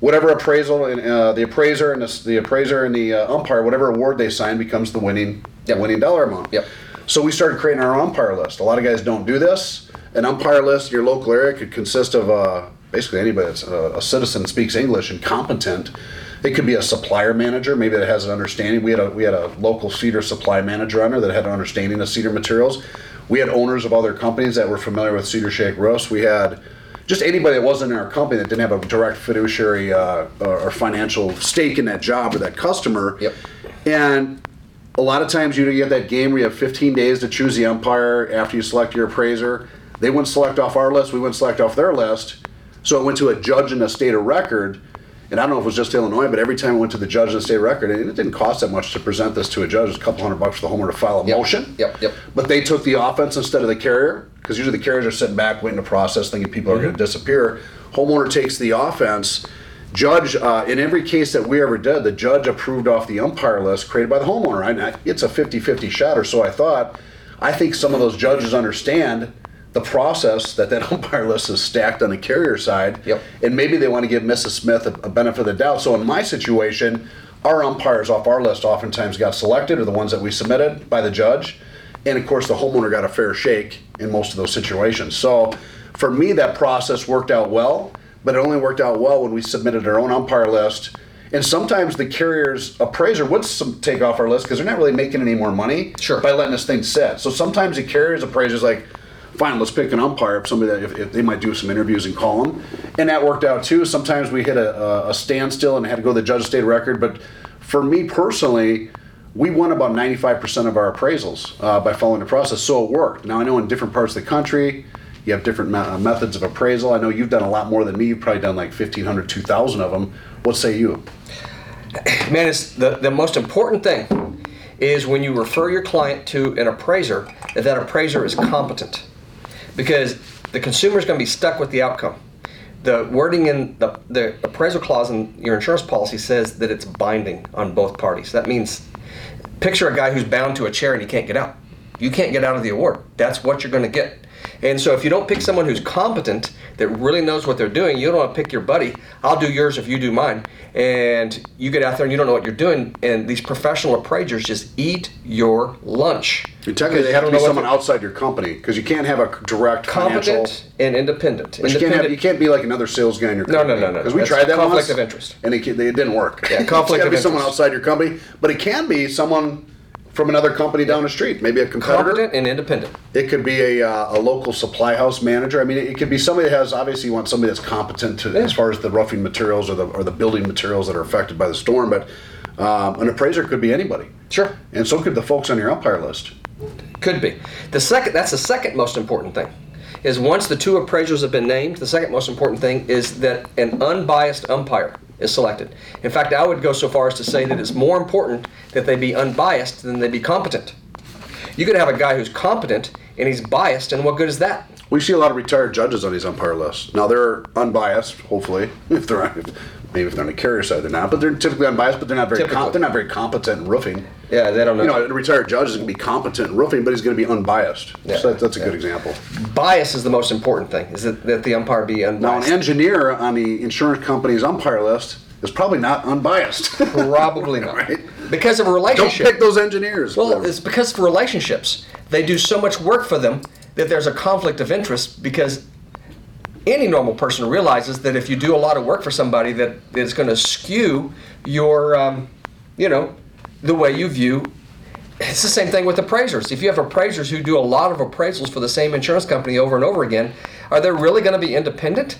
whatever appraisal and uh, the appraiser and the, the appraiser and the uh, umpire whatever award they sign becomes the winning Yep. the winning dollar amount Yep. so we started creating our umpire list a lot of guys don't do this an umpire list in your local area could consist of uh, basically anybody that's uh, a, a citizen speaks english and competent it could be a supplier manager, maybe that has an understanding. We had a we had a local cedar supply manager on there that had an understanding of cedar materials. We had owners of other companies that were familiar with cedar shake roofs. We had just anybody that wasn't in our company that didn't have a direct fiduciary uh, or financial stake in that job or that customer. Yep. And a lot of times you get that game where you have 15 days to choose the umpire after you select your appraiser. They wouldn't select off our list, we wouldn't select off their list. So it went to a judge in the state of record. And I don't know if it was just Illinois, but every time I went to the judge in the state record, and it didn't cost that much to present this to a judge. It was a couple hundred bucks for the homeowner to file a Yep. motion. Yep, yep. But they took the offense instead of the carrier, because usually the carriers are sitting back waiting to process, thinking people are going Mm-hmm. to disappear. Homeowner takes the offense. Judge, uh, in every case that we ever did, the judge approved off the umpire list created by the homeowner. And I- it's a 50 50 shot, or so I thought. I think some of those judges understand the process that that umpire list is stacked on the carrier side. Yep. And maybe they want to give Mrs. Smith a, a benefit of the doubt. So in my situation, our umpires off our list oftentimes got selected, or the ones that we submitted by the judge. And of course, the homeowner got a fair shake in most of those situations. So for me, that process worked out well, but it only worked out well when we submitted our own umpire list. And sometimes the carrier's appraiser would some, take off our list because they're not really making any more money Sure. by letting this thing sit. So sometimes the carrier's appraiser's like, fine, let's pick an umpire, somebody that if, if they might do some interviews and call them. And that worked out too. Sometimes we hit a, a- standstill and had to go to the judge of state record. But for me personally, we won about 95% of our appraisals uh, by following the process. So it worked. Now I know in different parts of the country, You have different me- uh, methods of appraisal. I know you've done a lot more than me. You've probably done like 1,500, 2,000 of them. What say you? Man, it's the, the most important thing is when you refer your client to an appraiser, that appraiser is competent. Because the consumer is going to be stuck with the outcome. The wording in the, the appraisal clause in your insurance policy says that it's binding on both parties. That means picture a guy who's bound to a chair and he can't get out. You can't get out of the award. That's what you're going to get. And so if you don't pick someone who's competent, that really knows what they're doing, you don't want to pick your buddy. I'll do yours if you do mine. And you get out there and you don't know what you're doing. And these professional appraisers just eat your lunch. And technically, they have to be someone outside your company because you can't have a direct financial. competent and independent. But you can't have you can't be like another sales guy in your company. no, no, no. no. Because we That's tried that conflict once, of interest. and it, it didn't work. Yeah, it's conflict got to be someone outside your company, but it can be someone from another company down the street, maybe a competitor. competent and independent. It could be a, uh, a local supply house manager. I mean, it, it could be somebody that has obviously you want somebody that's competent to, as far as the roughing materials or the or the building materials that are affected by the storm. But um, an appraiser could be anybody, Sure. and so could the folks on your umpire list. Could be. The second that's the second most important thing. Is once the two appraisers have been named, the second most important thing is that an unbiased umpire is selected. In fact, I would go so far as to say that it's more important that they be unbiased than they be competent. You could have a guy who's competent and he's biased, and what good is that? We see a lot of retired judges on these umpire lists. Now they're unbiased, hopefully, if they're maybe if they're on the carrier side, they're not. But they're typically unbiased, but they're not very com- Typically. they're not very competent in roofing. Yeah, they don't know. You know, a retired judge is going to be competent in roofing, but he's going to be unbiased. Yeah. So that, that's a good example. Bias is the most important thing. Is that, that the umpire be Now, an unbiased? engineer on the insurance company's umpire list is probably not unbiased. Probably not. Right. Because of a Don't relationship. pick those engineers. Well, it's because of relationships. They do so much work for them that there's a conflict of interest because any normal person realizes that if you do a lot of work for somebody that it's going to skew your um, you know the way you view it's the same thing with appraisers. If you have appraisers who do a lot of appraisals for the same insurance company over and over again are they really going to be independent?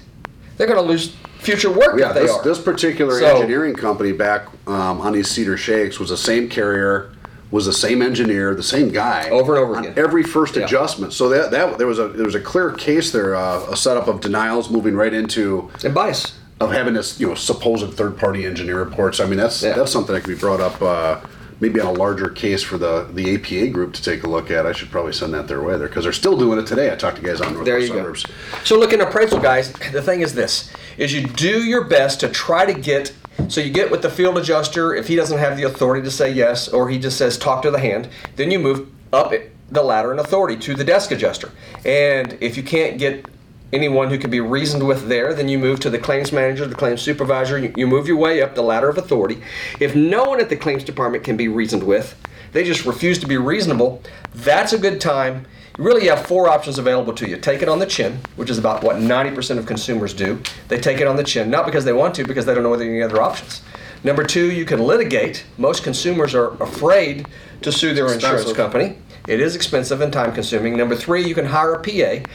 They're going to lose future work yeah, this, this particular So- engineering company back um, on these Cedar Shakes was the same carrier, was the same engineer, the same guy Over and over on again. Every first Yeah. adjustment. So that, that there was a there was a clear case there, uh, a setup of denials moving right into and bias of having this you know supposed third party engineer reports. I mean that's Yeah. that's something that could be brought up. Uh, Maybe on a larger case for the, the APA group to take a look at. I should probably send that their way there because they're still doing it today. I talked to guys on Northwest There you go. Suburbs. So look in appraisal, guys. The thing is this: is you do your best to try to get. So you get with the field adjuster. If he doesn't have the authority to say yes, or he just says talk to the hand, then you move up the ladder in authority to the desk adjuster. And if you can't get anyone who can be reasoned with there, then you move to the claims manager, the claims supervisor. You, you move your way up the ladder of authority. If no one at the claims department can be reasoned with, they just refuse to be reasonable. That's a good time. You really have four options available to you. Take it on the chin, which is about what 90% of consumers do. They take it on the chin, not because they want to, because they don't know whether any other options. Number two, you can litigate. Most consumers are afraid to sue their insurance company. It is expensive and time consuming. Number three, you can hire a PA.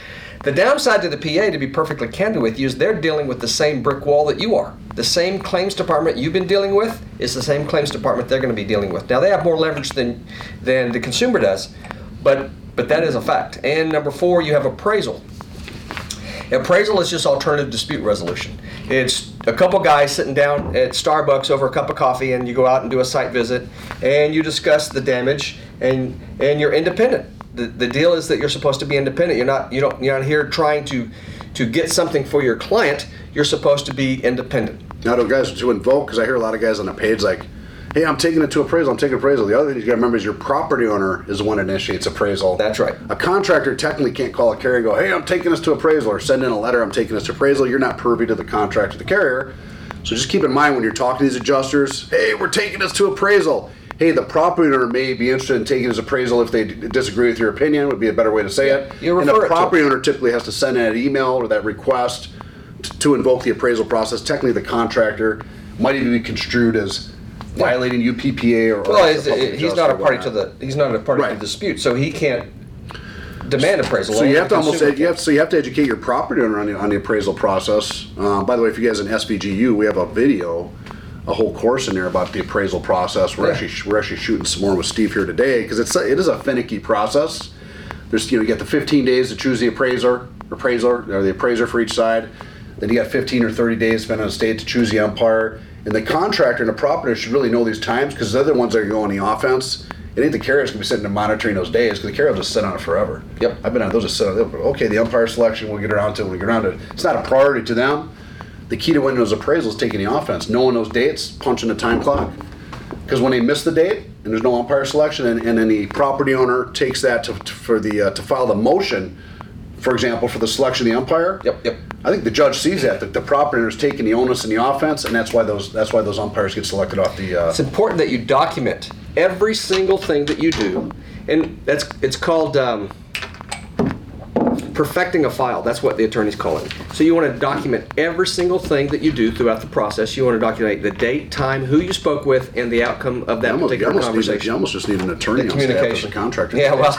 The downside to the PA, to be perfectly candid with you, is they're dealing with the same brick wall that you are. The same claims department you've been dealing with is the same claims department they're going to be dealing with. Now they have more leverage than than the consumer does, but but that is a fact. And number four, you have appraisal. Appraisal is just alternative dispute resolution. It's a couple guys sitting down at Starbucks over a cup of coffee, and you go out and do a site visit, and you discuss the damage, and and you're independent. The, the deal is that you're supposed to be independent. You're not you don't you're not here trying to to get something for your client. You're supposed to be independent. Now, to guys to invoke, because I hear a lot of guys on the page like, "Hey, I'm taking it to appraisal. I'm taking appraisal." The other thing you got to remember is your property owner is the one that initiates appraisal. That's right. A contractor technically can't call a carrier and go, "Hey, I'm taking this to appraisal," or send in a letter, "I'm taking this to appraisal." You're not privy to the contract of the carrier, so just keep in mind when you're talking to these adjusters, "Hey, we're taking this to appraisal." Hey, the property owner may be interested in taking his appraisal if they d- disagree with your opinion. Would be a better way to say it. You and the refer it to property owner typically has to send in an email or that request t- to invoke the appraisal process. Technically, the contractor might even be construed as violating UPPA or. Well, he's, he's not a party to the he's not a party to Right. the dispute, so he can't demand appraisal. So Only you have the to almost consumer you have so you have to educate your property owner on the, on the appraisal process. Um, by the way, if you guys in SVGU, we have a video, a whole course in there about the appraisal process. We're Yeah. actually we're actually shooting some more with Steve here today because it's a, it is a finicky process. There's you know you get the 15 days to choose the appraiser appraiser, or the appraiser for each side. Then you got 15 or 30 days, spent on the state, to choose the umpire. And the contractor and the property should really know these times because they're the ones that are going on the offense. It ain't the carriers gonna be sitting there monitoring those days because the carrier will just sit on it forever. Yep. I've been on those just sit on it. Okay, the umpire selection, we'll get around to it when we get around to it. It's not a priority to them. The key to winning those appraisals is taking the offense, knowing those dates, punching the time clock. Because when they miss the date and there's no umpire selection, and, and then the property owner takes that to, to- for the uh, to file the motion, for example, for the selection of the umpire. Yep, yep. I think the judge sees that that the property owner is taking the onus in the offense, and that's why those that's why those umpires get selected off the. Uh, It's important that you document every single thing that you do, and that's it's called um, perfecting a file. That's what the attorneys call it. So you want to document every single thing that you do throughout the process. You want to document the date, time, who you spoke with, and the outcome of that you almost, you particular almost need, conversation. you almost just need an attorney the on staff as communication. a contractor. Yeah, well,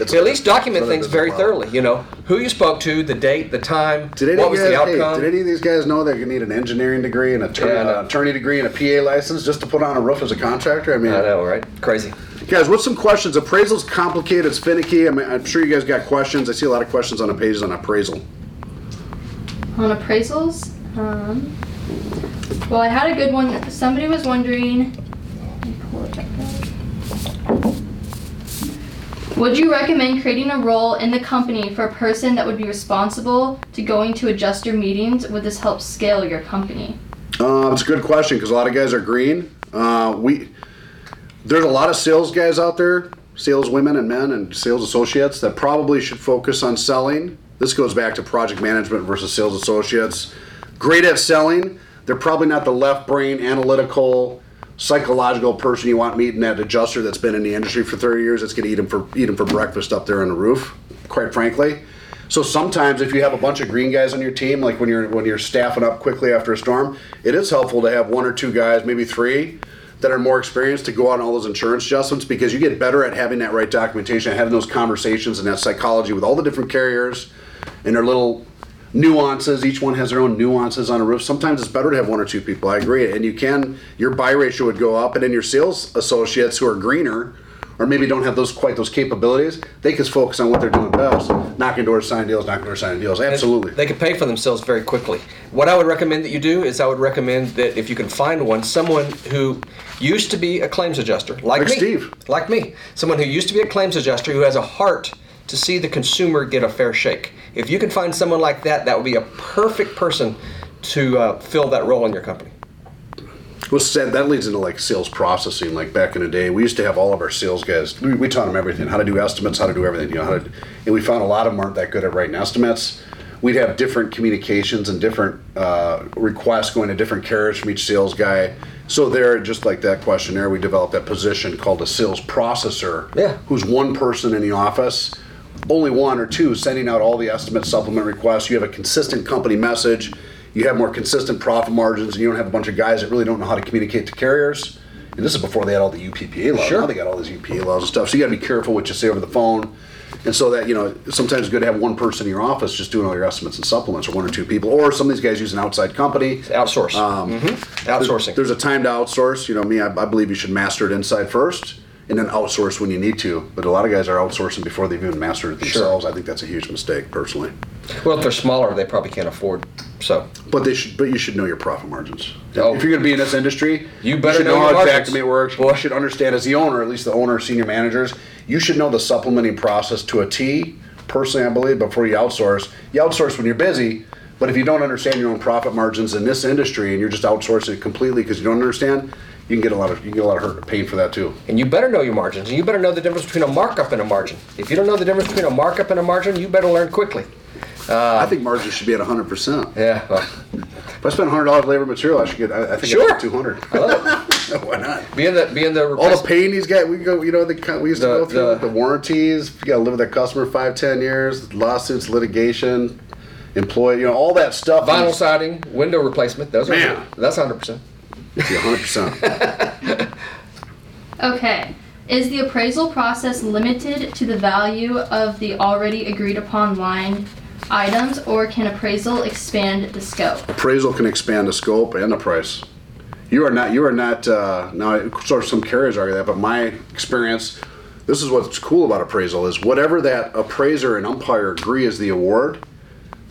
It's- at least document things very thoroughly. You know who you spoke to, the date, the time, Did any, what of was you the guys, hey, outcome. did any of these guys know they need an engineering degree, an attorney, Yeah, an attorney degree, and a PA license just to put on a roof as a contractor? I mean, I know, right? Crazy. Guys, what's some questions? Appraisal's complicated, it's finicky. I mean, I'm sure you guys got questions. I see a lot of questions on the pages on appraisal. On appraisals, um, well, I had a good one. Somebody was wondering. let me pull it back up. Would you recommend creating a role in the company for a person that would be responsible to going to adjuster meetings? Would this help scale your company? Uh, it's a good question because a lot of guys are green. Uh, we there's a lot of sales guys out there, sales women and men, and sales associates that probably should focus on selling. This goes back to project management versus sales associates. Great at selling, they're probably not the left brain, analytical, psychological person you want meeting that adjuster that's been in the industry for 30 years. That's going to eat him for eat him for breakfast up there on the roof. Quite frankly. So sometimes if you have a bunch of green guys on your team, like when you're when you're staffing up quickly after a storm, it is helpful to have one or two guys, maybe three, that are more experienced to go on all those insurance adjustments because you get better at having that right documentation, having those conversations and that psychology with all the different carriers and their little nuances. Each one has their own nuances on a roof. Sometimes it's better to have one or two people. I agree, and you can your buy ratio would go up, and then your sales associates who are greener or maybe don't have those quite those capabilities, they can focus on what they're doing best, knocking doors, signing deals, knocking doors, signing deals. Absolutely. They can pay for themselves very quickly. What I would recommend that you do is I would recommend that if you can find one, someone who used to be a claims adjuster, like, Like me, Steve. like me, someone who used to be a claims adjuster who has a heart to see the consumer get a fair shake. If you can find someone like that, that would be a perfect person to uh, fill that role in your company. Well, said that leads into like sales processing. Like back in the day, we used to have all of our sales guys. We, we taught them everything: how to do estimates, how to do everything. You know, how to, and we found a lot of them aren't that good at writing estimates. We'd have different communications and different uh, requests going to different carriers from each sales guy. So there, just like that questionnaire, we developed that position called a sales processor. Yeah. Who's one person in the office, only one or two, sending out all the estimate supplement requests. You have a consistent company message. You have more consistent profit margins, and you don't have a bunch of guys that really don't know how to communicate to carriers. And this is before they had all the UPPA laws. Sure. Now they got all these UPA laws and stuff. So you got to be careful what you say over the phone. And so that, you know, sometimes it's good to have one person in your office just doing all your estimates and supplements, or one or two people, or some of these guys use an outside company. Outsource. Um, Mhm. Outsourcing. There's a time to outsource. You know, me, I, I believe you should master it inside first and then outsource when you need to. But a lot of guys are outsourcing before they've even mastered it themselves. I think that's a huge mistake, personally. well, if they're smaller, they probably can't afford. So But they should. But you should know your profit margins. Oh. If you're going to be in this industry, You better should know know, how margins. exactly it works. You should understand as the owner, at least the owner, senior managers. You should know the supplementing process to a T. Personally, I believe before you outsource, you outsource when you're busy. But if you don't understand your own profit margins in this industry and you're just outsourcing it completely because you don't understand, you can get a lot of you can get a lot of hurt pain for that too. And you better know your margins. And you better know the difference between a markup and a margin. If you don't know the difference between a markup and a margin, you better learn quickly. Uh, I think margins should be at 100. percent Yeah. Well, If I spend 100 dollars labor material, I should get. I, I think Sure. I 200. I love it. Why not? Being the being the All the pain these guys, we go, you know, the we used to go through the- the, warranties. You got to live with that customer five, ten years, lawsuits, litigation, employee, you know, all that stuff. vinyl siding, window replacement. Those are Man. that's hundred percent. hundred percent. Okay. Is the appraisal process limited to the value of the already agreed upon line items, or can appraisal expand the scope? Appraisal can expand the scope and the price. You are not. You are not. Uh, now, sort of some carriers argue that, but my experience, this is what's cool about appraisal is whatever that appraiser and umpire agree is the award,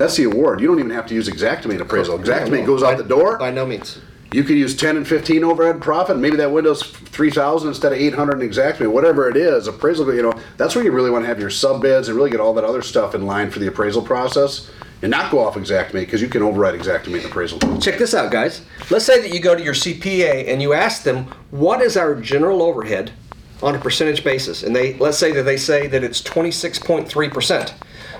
that's the award. You don't even have to use Xactimate appraisal. Xactimate goes out the door. By no means. You could use 10 and 15 overhead profit. Maybe that window's 3,000 instead of 800 in Xactimate. Whatever it is, appraisal, you know, that's where you really want to have your sub bids and really get all that other stuff in line for the appraisal process and not go off Xactimate because you can override Xactimate appraisal. Check this out, guys. Let's say that you go to your CPA and you ask them, what is our general overhead on a percentage basis? And they let's say that they say that it's 26.3%.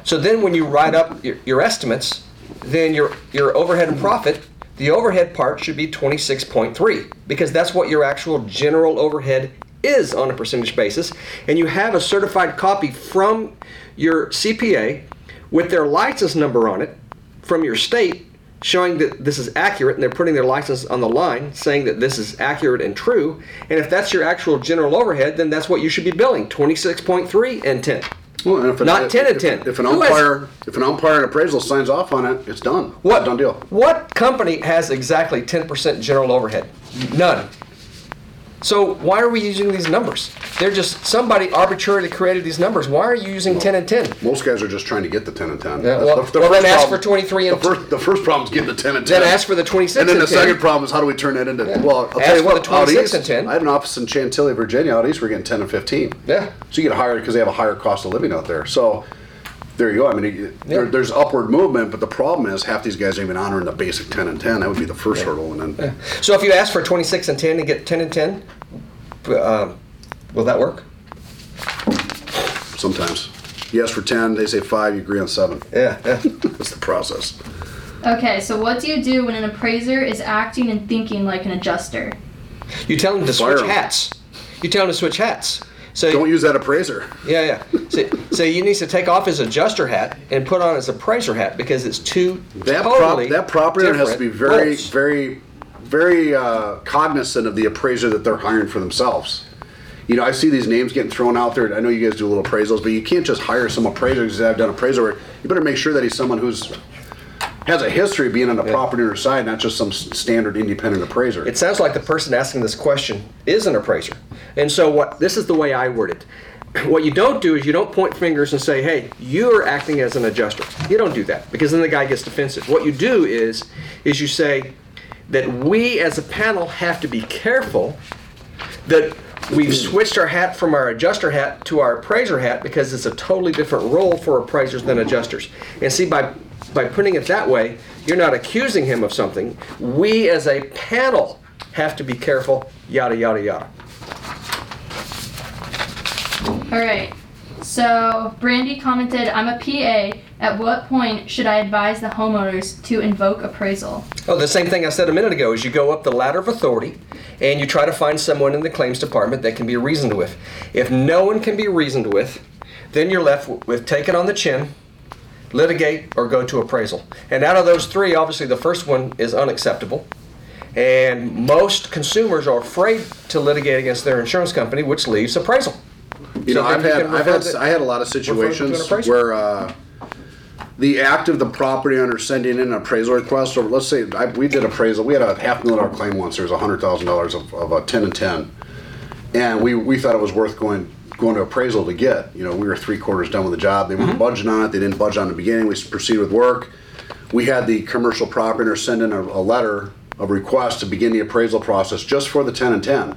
So then when you write up your, your estimates, then your your overhead and profit, the overhead part should be 26.3 because that's what your actual general overhead is on a percentage basis. And you have a certified copy from your CPA with their license number on it from your state showing that this is accurate and they're putting their license on the line saying that this is accurate and true and if that's your actual general overhead then that's what you should be billing 26.3 and 10 Well, and if an- Not 10 and if- 10. If an Who has- umpire, if an umpire and appraisal signs off on it, it's done. What done deal. what company has exactly 10% general overhead none so why are we using these numbers they're just somebody arbitrarily created these numbers why are you using 10 and 10 Most guys are just trying to get the 10 and 10. Yeah, well- well, then ask problem- for 23 and the first, the first problem is getting the 10 and 10. Then ask for the 26 And then and then the 10. second problem is how do we turn that into, well, I'll Ask tell you for what, the out 26 east, and 10. I had an office in Chantilly, Virginia. Out east, we're getting 10 and 15. Yeah. So you get hired because they have a higher cost of living out there. So there you go. I mean, it- there, there's upward movement, but the problem is half these guys aren't even honoring the basic 10 and 10. That would be the first hurdle. And then so if you ask for 26 and 10 and get 10 and 10 um, will that work sometimes you ask for 10, they say 5, you agree on 7. yeah yeah That's the process. Okay, so what do you do when an appraiser is acting and thinking like an adjuster? You tell them to Fire switch 'em. hats. You tell them to switch hats. So Don't use that appraiser. yeah, yeah. So, so you need to take off his adjuster hat and put on his appraiser hat because it's two That prop, totally that property owner has to be very, roles. very, very uh, cognizant of the appraiser that they're hiring for themselves. You know, I see these names getting thrown out there. I know you guys do a little appraisals, but you can't just hire some appraiser because I've done appraisal work. You better make sure that he's someone who's has a history of being on the property owner side, not just some s- standard independent appraiser. It sounds like the person asking this question is an appraiser. And so what this is the way I word it. What you don't do is you don't point fingers and say, "Hey, you're acting as an adjuster." You don't do that because then the guy gets defensive. What you do is is you say that we as a panel have to be careful that we've switched our hat from our adjuster hat to our appraiser hat because it's a totally different role for appraisers than adjusters. And see, by by putting it that way, you're not accusing him of something. We as a panel have to be careful. Yada yada yada. All right. So Brandy commented, "I'm a PA. At what point should I advise the homeowners to invoke appraisal?" Oh, the same thing I said a minute ago is you go up the ladder of authority and you try to find someone in the claims department that can be reasoned with. If no one can be reasoned with, then you're left with take it on the chin, litigate, or go to appraisal. And out of those three, obviously the first one is unacceptable. And most consumers are afraid to litigate against their insurance company, which leaves appraisal. You know, So then I've you had, can I've refer had, the- I had a lot of to an situations appraiser. where uh, the act of the property owner sending in an appraisal request, or let's say I, we did appraisal, we had a half million dollar claim once. There was a hundred thousand dollars of, of a ten and ten, and we we thought it was worth going going to appraisal to get. You know, we were three quarters done with the job. They weren't mm-hmm. budging on it. They didn't budge on the beginning. We proceeded with work. We had the commercial property owner send in a, a letter of request to begin the appraisal process just for the ten and ten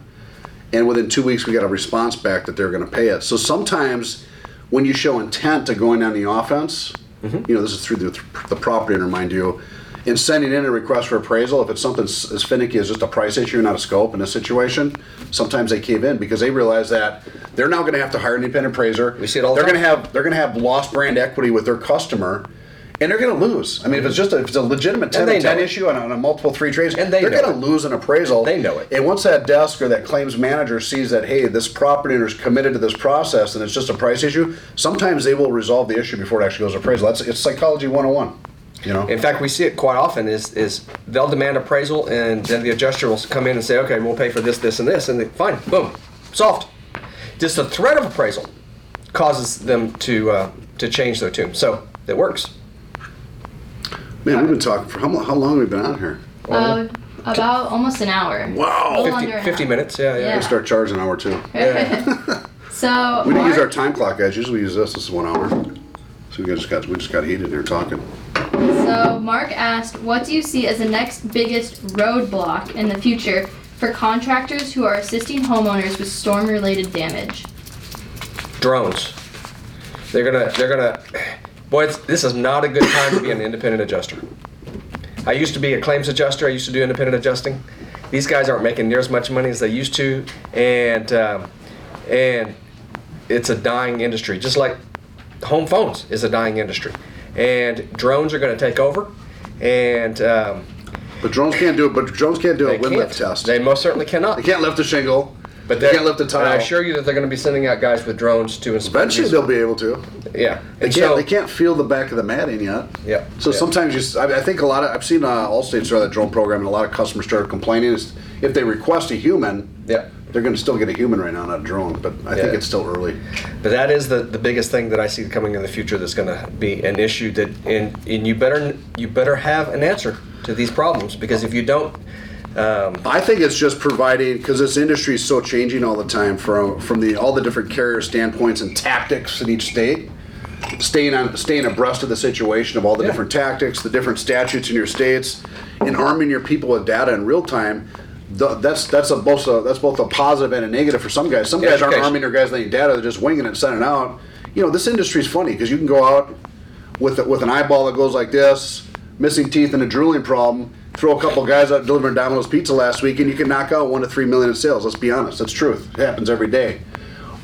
and within two weeks we got a response back that they're going to pay it. So sometimes when you show intent to going down the offense, mm-hmm. you know this is through the, the property owner, mind you, in sending in a request for appraisal, if it's something s- as finicky as just a price issue, not a scope in this situation, sometimes they cave in because they realize that they're now going to have to hire an independent appraiser. We see it all the They're going to have they're going to have lost brand equity with their customer. And they're going to lose. I mean, if it's just a, if it's a legitimate 10 And they and 10 know it. issue on a, on a multiple three trades, And they they're know going to it. lose an appraisal. They know it. And once that desk or that claims manager sees that, hey, this property owner is committed to this process and it's just a price issue, sometimes they will resolve the issue before it actually goes to appraisal. That's it's psychology 101. You know? In fact, we see it quite often. Is is they'll demand appraisal, and then the adjuster will come in and say, "Okay, we'll pay for this, this, and this," and they, fine, boom, solved. Just the threat of appraisal causes them to uh, to change their tune. So it works. Man, we've been talking for how, lo- how long have we been out here? Uh, about almost an hour. Wow. 50, 50 hour. minutes, yeah, yeah. Yeah. We start charging an hour two. So We didn't use our time clock, guys. Usually we use this. This is one hour. So we just got we just got heated here talking. So Mark asked, what do you see as the next biggest roadblock in the future for contractors who are assisting homeowners with storm-related damage? drones. They're gonna, they're gonna, boy, this is not a good time to be an independent adjuster. I used to be a claims adjuster. I used to do independent adjusting. These guys aren't making near as much money as they used to, and um, and it's a dying industry. Just like home phones is a dying industry, and drones are going to take over, and um, But drones can't do it. But drones can't do a wind lift test. They most certainly cannot. They can't lift a shingle. But they can't lift a And I assure you that they're going to be sending out guys with drones to inspect. Eventually they'll be able to. Yeah. They And can't. so- they can't feel the back of the matting yet. Yeah. So yeah. sometimes you, I think a lot of I've seen uh, Allstate start that drone program, and a lot of customers started complaining. Is if they request a human, Yeah. They're going to still get a human right now, not a drone. But I think Yeah. it's still early. But that is the, the biggest thing that I see coming in the future that's going to be an issue that and, and you better you better have an answer to these problems because if you don't um, I think it's just providing because this industry is so changing all the time from from the all the different carrier standpoints and tactics in each state. Staying on staying abreast of the situation of all the Yeah. different tactics, the different statutes in your states, and arming your people with data in real time. Th- That's that's a both a, that's both a positive and a negative for some guys. Some guys aren't arming their guys with any data; they're just winging it, and sending it out. You know, this industry's funny because you can go out with with an eyeball that goes like this, missing teeth and a drooling problem. Throw a couple guys out delivering Domino's pizza last week, and you can knock out one to three million in sales. Let's be honest, that's truth. It happens every day.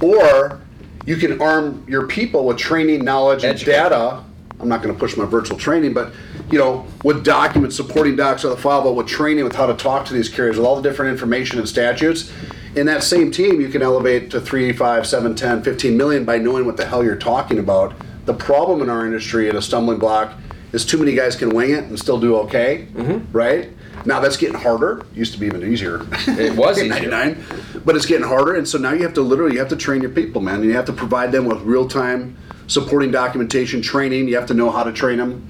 Or you can arm your people with training, knowledge, and data. I'm not going to push my virtual training, but you know, with documents, supporting docs on the file, but with training with how to talk to these carriers, with all the different information and statutes. In that same team, you can elevate to 3, 5, 7, 10, 15 million by knowing what the hell you're talking about. The problem in our industry and a stumbling block is too many guys can wing it and still do okay, mm-hmm. right? Now that's getting harder. Used to be even easier. It was in easier. 99, but it's getting harder, and so now you have to literally you have to train your people, man. And you have to provide them with real time supporting documentation, training. You have to know how to train them.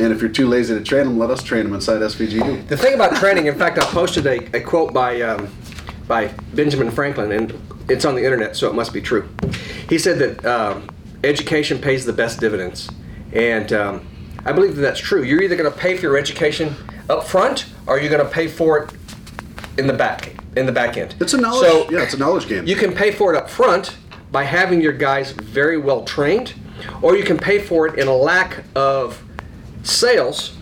And if you're too lazy to train them, let us train them inside SVGU. the thing about training in fact I posted a, a quote by um, by Benjamin Franklin and it's on the internet so it must be true he said that um, education pays the best dividends and um, I believe that that's true you're either going to pay for your education up front or you're going to pay for it in the back in the back end It's a knowledge. so yeah, it's a knowledge game. You can pay for it up front by having your guys very well trained, or you can pay for it in a lack of sales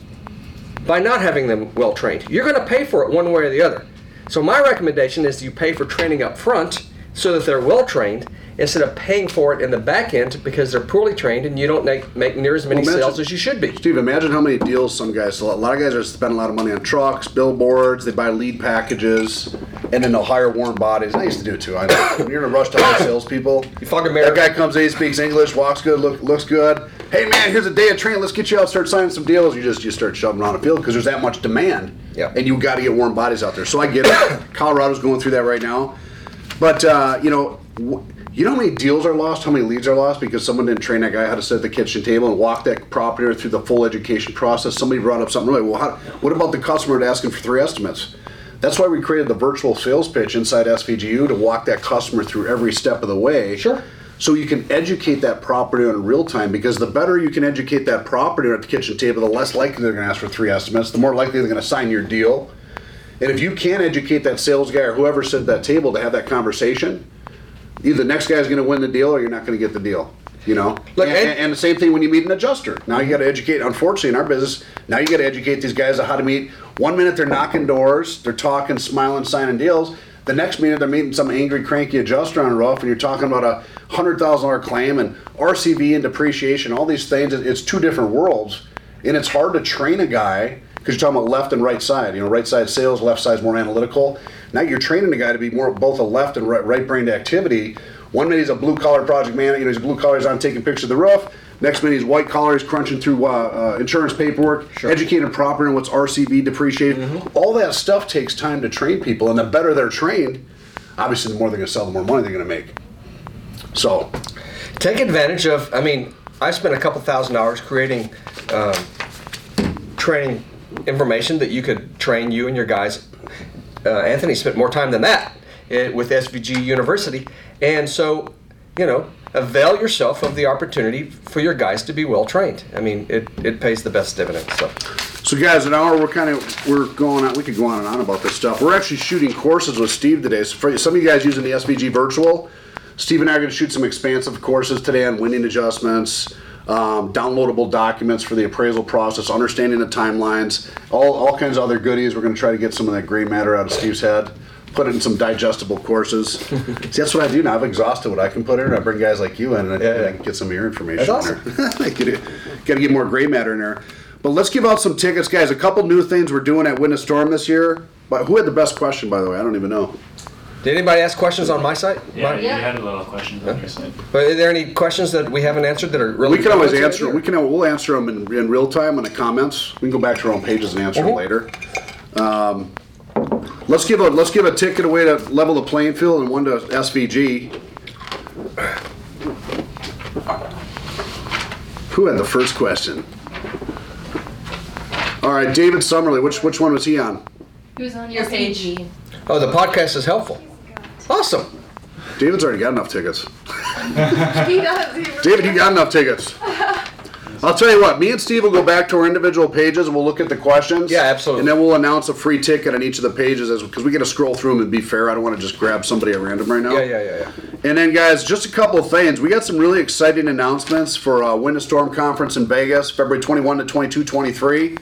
by not having them well trained. You're going to pay for it one way or the other. So my recommendation is you pay for training up front so that they're well trained instead of paying for it in the back end because they're poorly trained and you don't make, make near as many Well, imagine- sales as you should be. Steve, imagine how many deals some guys. A lot of guys are spending a lot of money on trucks, billboards. They buy lead packages, and then they'll hire warm bodies. I used to do it too. I know. when you're in a rush to hire salespeople, You fucking that guy comes in, he speaks English, walks good, look, looks good. Hey man, here's a day of training. Let's get you out, start signing some deals. You just you start shoving around the field because there's that much demand. Yeah. And you got to get warm bodies out there. So I get it. Colorado's going through that right now, but uh, you know. wh- you know how many deals are lost, how many leads are lost because someone didn't train that guy how to sit at the kitchen table and walk that property through the full education process. Somebody brought up something really well. How, what about the customer asking for three estimates? That's why we created the virtual sales pitch inside SVGU to walk that customer through every step of the way. Sure. So you can educate that property owner in real time because the better you can educate that property owner at the kitchen table, the less likely they're going to ask for three estimates, the more likely they're going to sign your deal. And if you can't educate that sales guy or whoever sits at that table to have that conversation, either the next guy's going to win the deal or you're not going to get the deal. You know, and, and- and, and the same thing when you meet an adjuster. Now you got to educate. Unfortunately, in our business, now you got to educate these guys on how to meet. One minute they're knocking doors, they're talking, smiling, signing deals. The next minute they're meeting some angry, cranky adjuster on a roof, and you're talking about a hundred thousand dollar claim and RCV and depreciation, all these things. It's two different worlds, and it's hard to train a guy because you're talking about left and right side. You know, right side sales, left side's more analytical. Now you're training a guy to be more both a left and right, right brained activity. One minute he's a blue collar project manager, you know, he's blue collar, he's on taking pictures of the roof. Next minute he's white collar, he's crunching through uh, uh, insurance paperwork, educating property on what's RCV depreciation. All that stuff takes time to train people, and the better they're trained, obviously the more they're going to sell, the more money they're going to make. So, take advantage of i mean i spent a couple thousand dollars creating um, training information that you could train you and your guys uh, anthony spent more time than that uh, with svg university and so you know, avail yourself of the opportunity for your guys to be well trained. I mean, it, it pays the best dividends. So, So guys, an hour, we're kind of, we're going on, we could go on and on about this stuff. We're actually shooting courses with Steve today. So for some of you guys using the SVG virtual, Steve and I are gonna shoot some expansive courses today on winning adjustments, um, downloadable documents for the appraisal process, understanding the timelines, all, all kinds of other goodies. We're gonna try to get some of that gray matter out of Steve's head, put it in some digestible courses. See, that's what I do now. I've exhausted what I can put in. I bring guys like you in and I, Yeah, and yeah. can get some of your information That's in there. I get more gray matter in there. But let's give out some tickets, guys. A couple new things we're doing at a Storm this year. But who had the best question, by the way? I don't even know. Did anybody ask questions on my site? Yeah, My- you had a little question on your side. But are there any questions that we haven't answered that are really? We can always relevant answer. to We can. We'll answer them in, in real time in the comments. We can go back to our own pages and answer them Mhm. later. Um, let's give a let's give a ticket away to level the playing field and one to SVG. Who had the first question? All right, David Summerly. Which which one was he on? Who's on your page? Oh, the podcast is helpful. Awesome. David's already got enough tickets. He does. He really David, you got enough tickets. I'll tell you what, me and Steve will go back to our individual pages and we'll look at the questions. Yeah, absolutely. And then we'll announce a free ticket on each of the pages as because we got to scroll through them and be fair. I don't want to just grab somebody at random right now. Yeah, yeah, yeah, yeah. And then, guys, just a couple of things. We got some really exciting announcements for uh, Win the Storm Conference in Vegas, February 21 to 22, 23.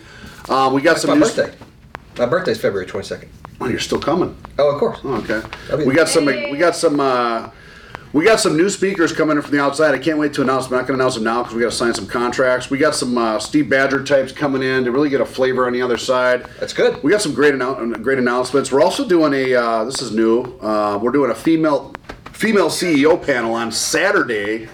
Uh, we got It's some my news- birthday. My birthday's February 22nd. Oh, you're still coming. Oh, of course. Oh, okay. We got some. We got some. Uh, we got some new speakers coming in from the outside. I can't wait to announce. them. I'm not going to announce them now because we got to sign some contracts. We got some uh, Steve Badger types coming in to really get a flavor on the other side. That's good. We got some great annou- great announcements. We're also doing a. Uh, this is new. Uh, we're doing a female female CEO panel on Saturday.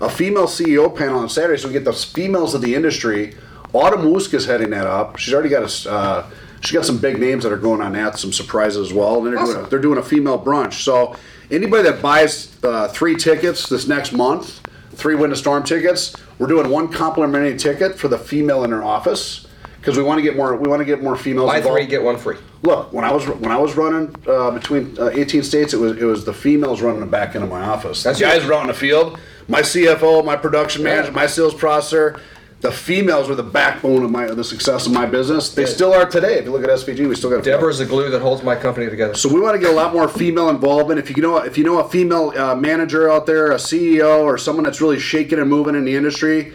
A female CEO panel on Saturday, so we get the females of the industry. Autumn Wuska's heading that up. She's already got a. Uh, she got some big names that are going on that. Some surprises as well. And they're, doing, a, they're doing a female brunch. So anybody that buys uh, three tickets this next month, three Win the Storm tickets, we're doing one complimentary ticket for the female in her office because we want to get more. We want to get more females. Buy involved. three, get one free. Look, when I was when I was running uh, between uh, 18 states, it was it was the females running the back end of my office. That's the guys were out in the field. My CFO, my production manager, my sales processor. The females were the backbone of my the success of my business. They still are today. If you look at SVG, we still got. Deborah's the glue that holds my company together. So we want to get a lot more female involvement. If you know if you know a female uh, manager out there, a CEO, or someone that's really shaking and moving in the industry,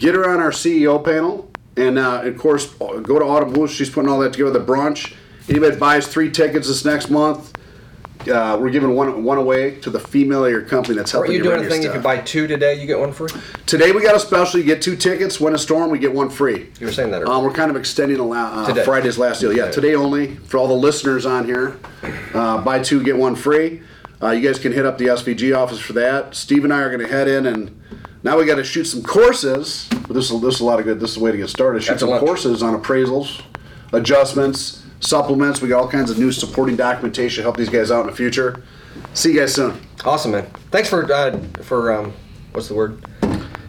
get her on our CEO panel. And uh, of course, go to Autumn Woods. She's putting all that together. The brunch. Anybody buys three tickets this next month, uh, we're giving one one away to the female of your company that's helping you you doing a thing? If stuff. you buy two today, you get one free. Today we got a special. You get two tickets. Win the Storm, we get one free. You were saying that earlier. Um, we're kind of extending a uh, Today. Friday's last deal. Yeah, today only for all the listeners on here. Uh, buy two, get one free. Uh, you guys can hit up the SVG office for that. Steve and I are going to head in and now we got to shoot some courses. But this is this is a lot of good. This is the way to get started. Shoot After some courses on appraisals, adjustments, supplements. We got all kinds of new supporting documentation to help these guys out in the future. See you guys soon. Awesome, man. Thanks for uh, for um, what's the word?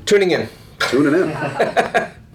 Tuning in. Tuning in.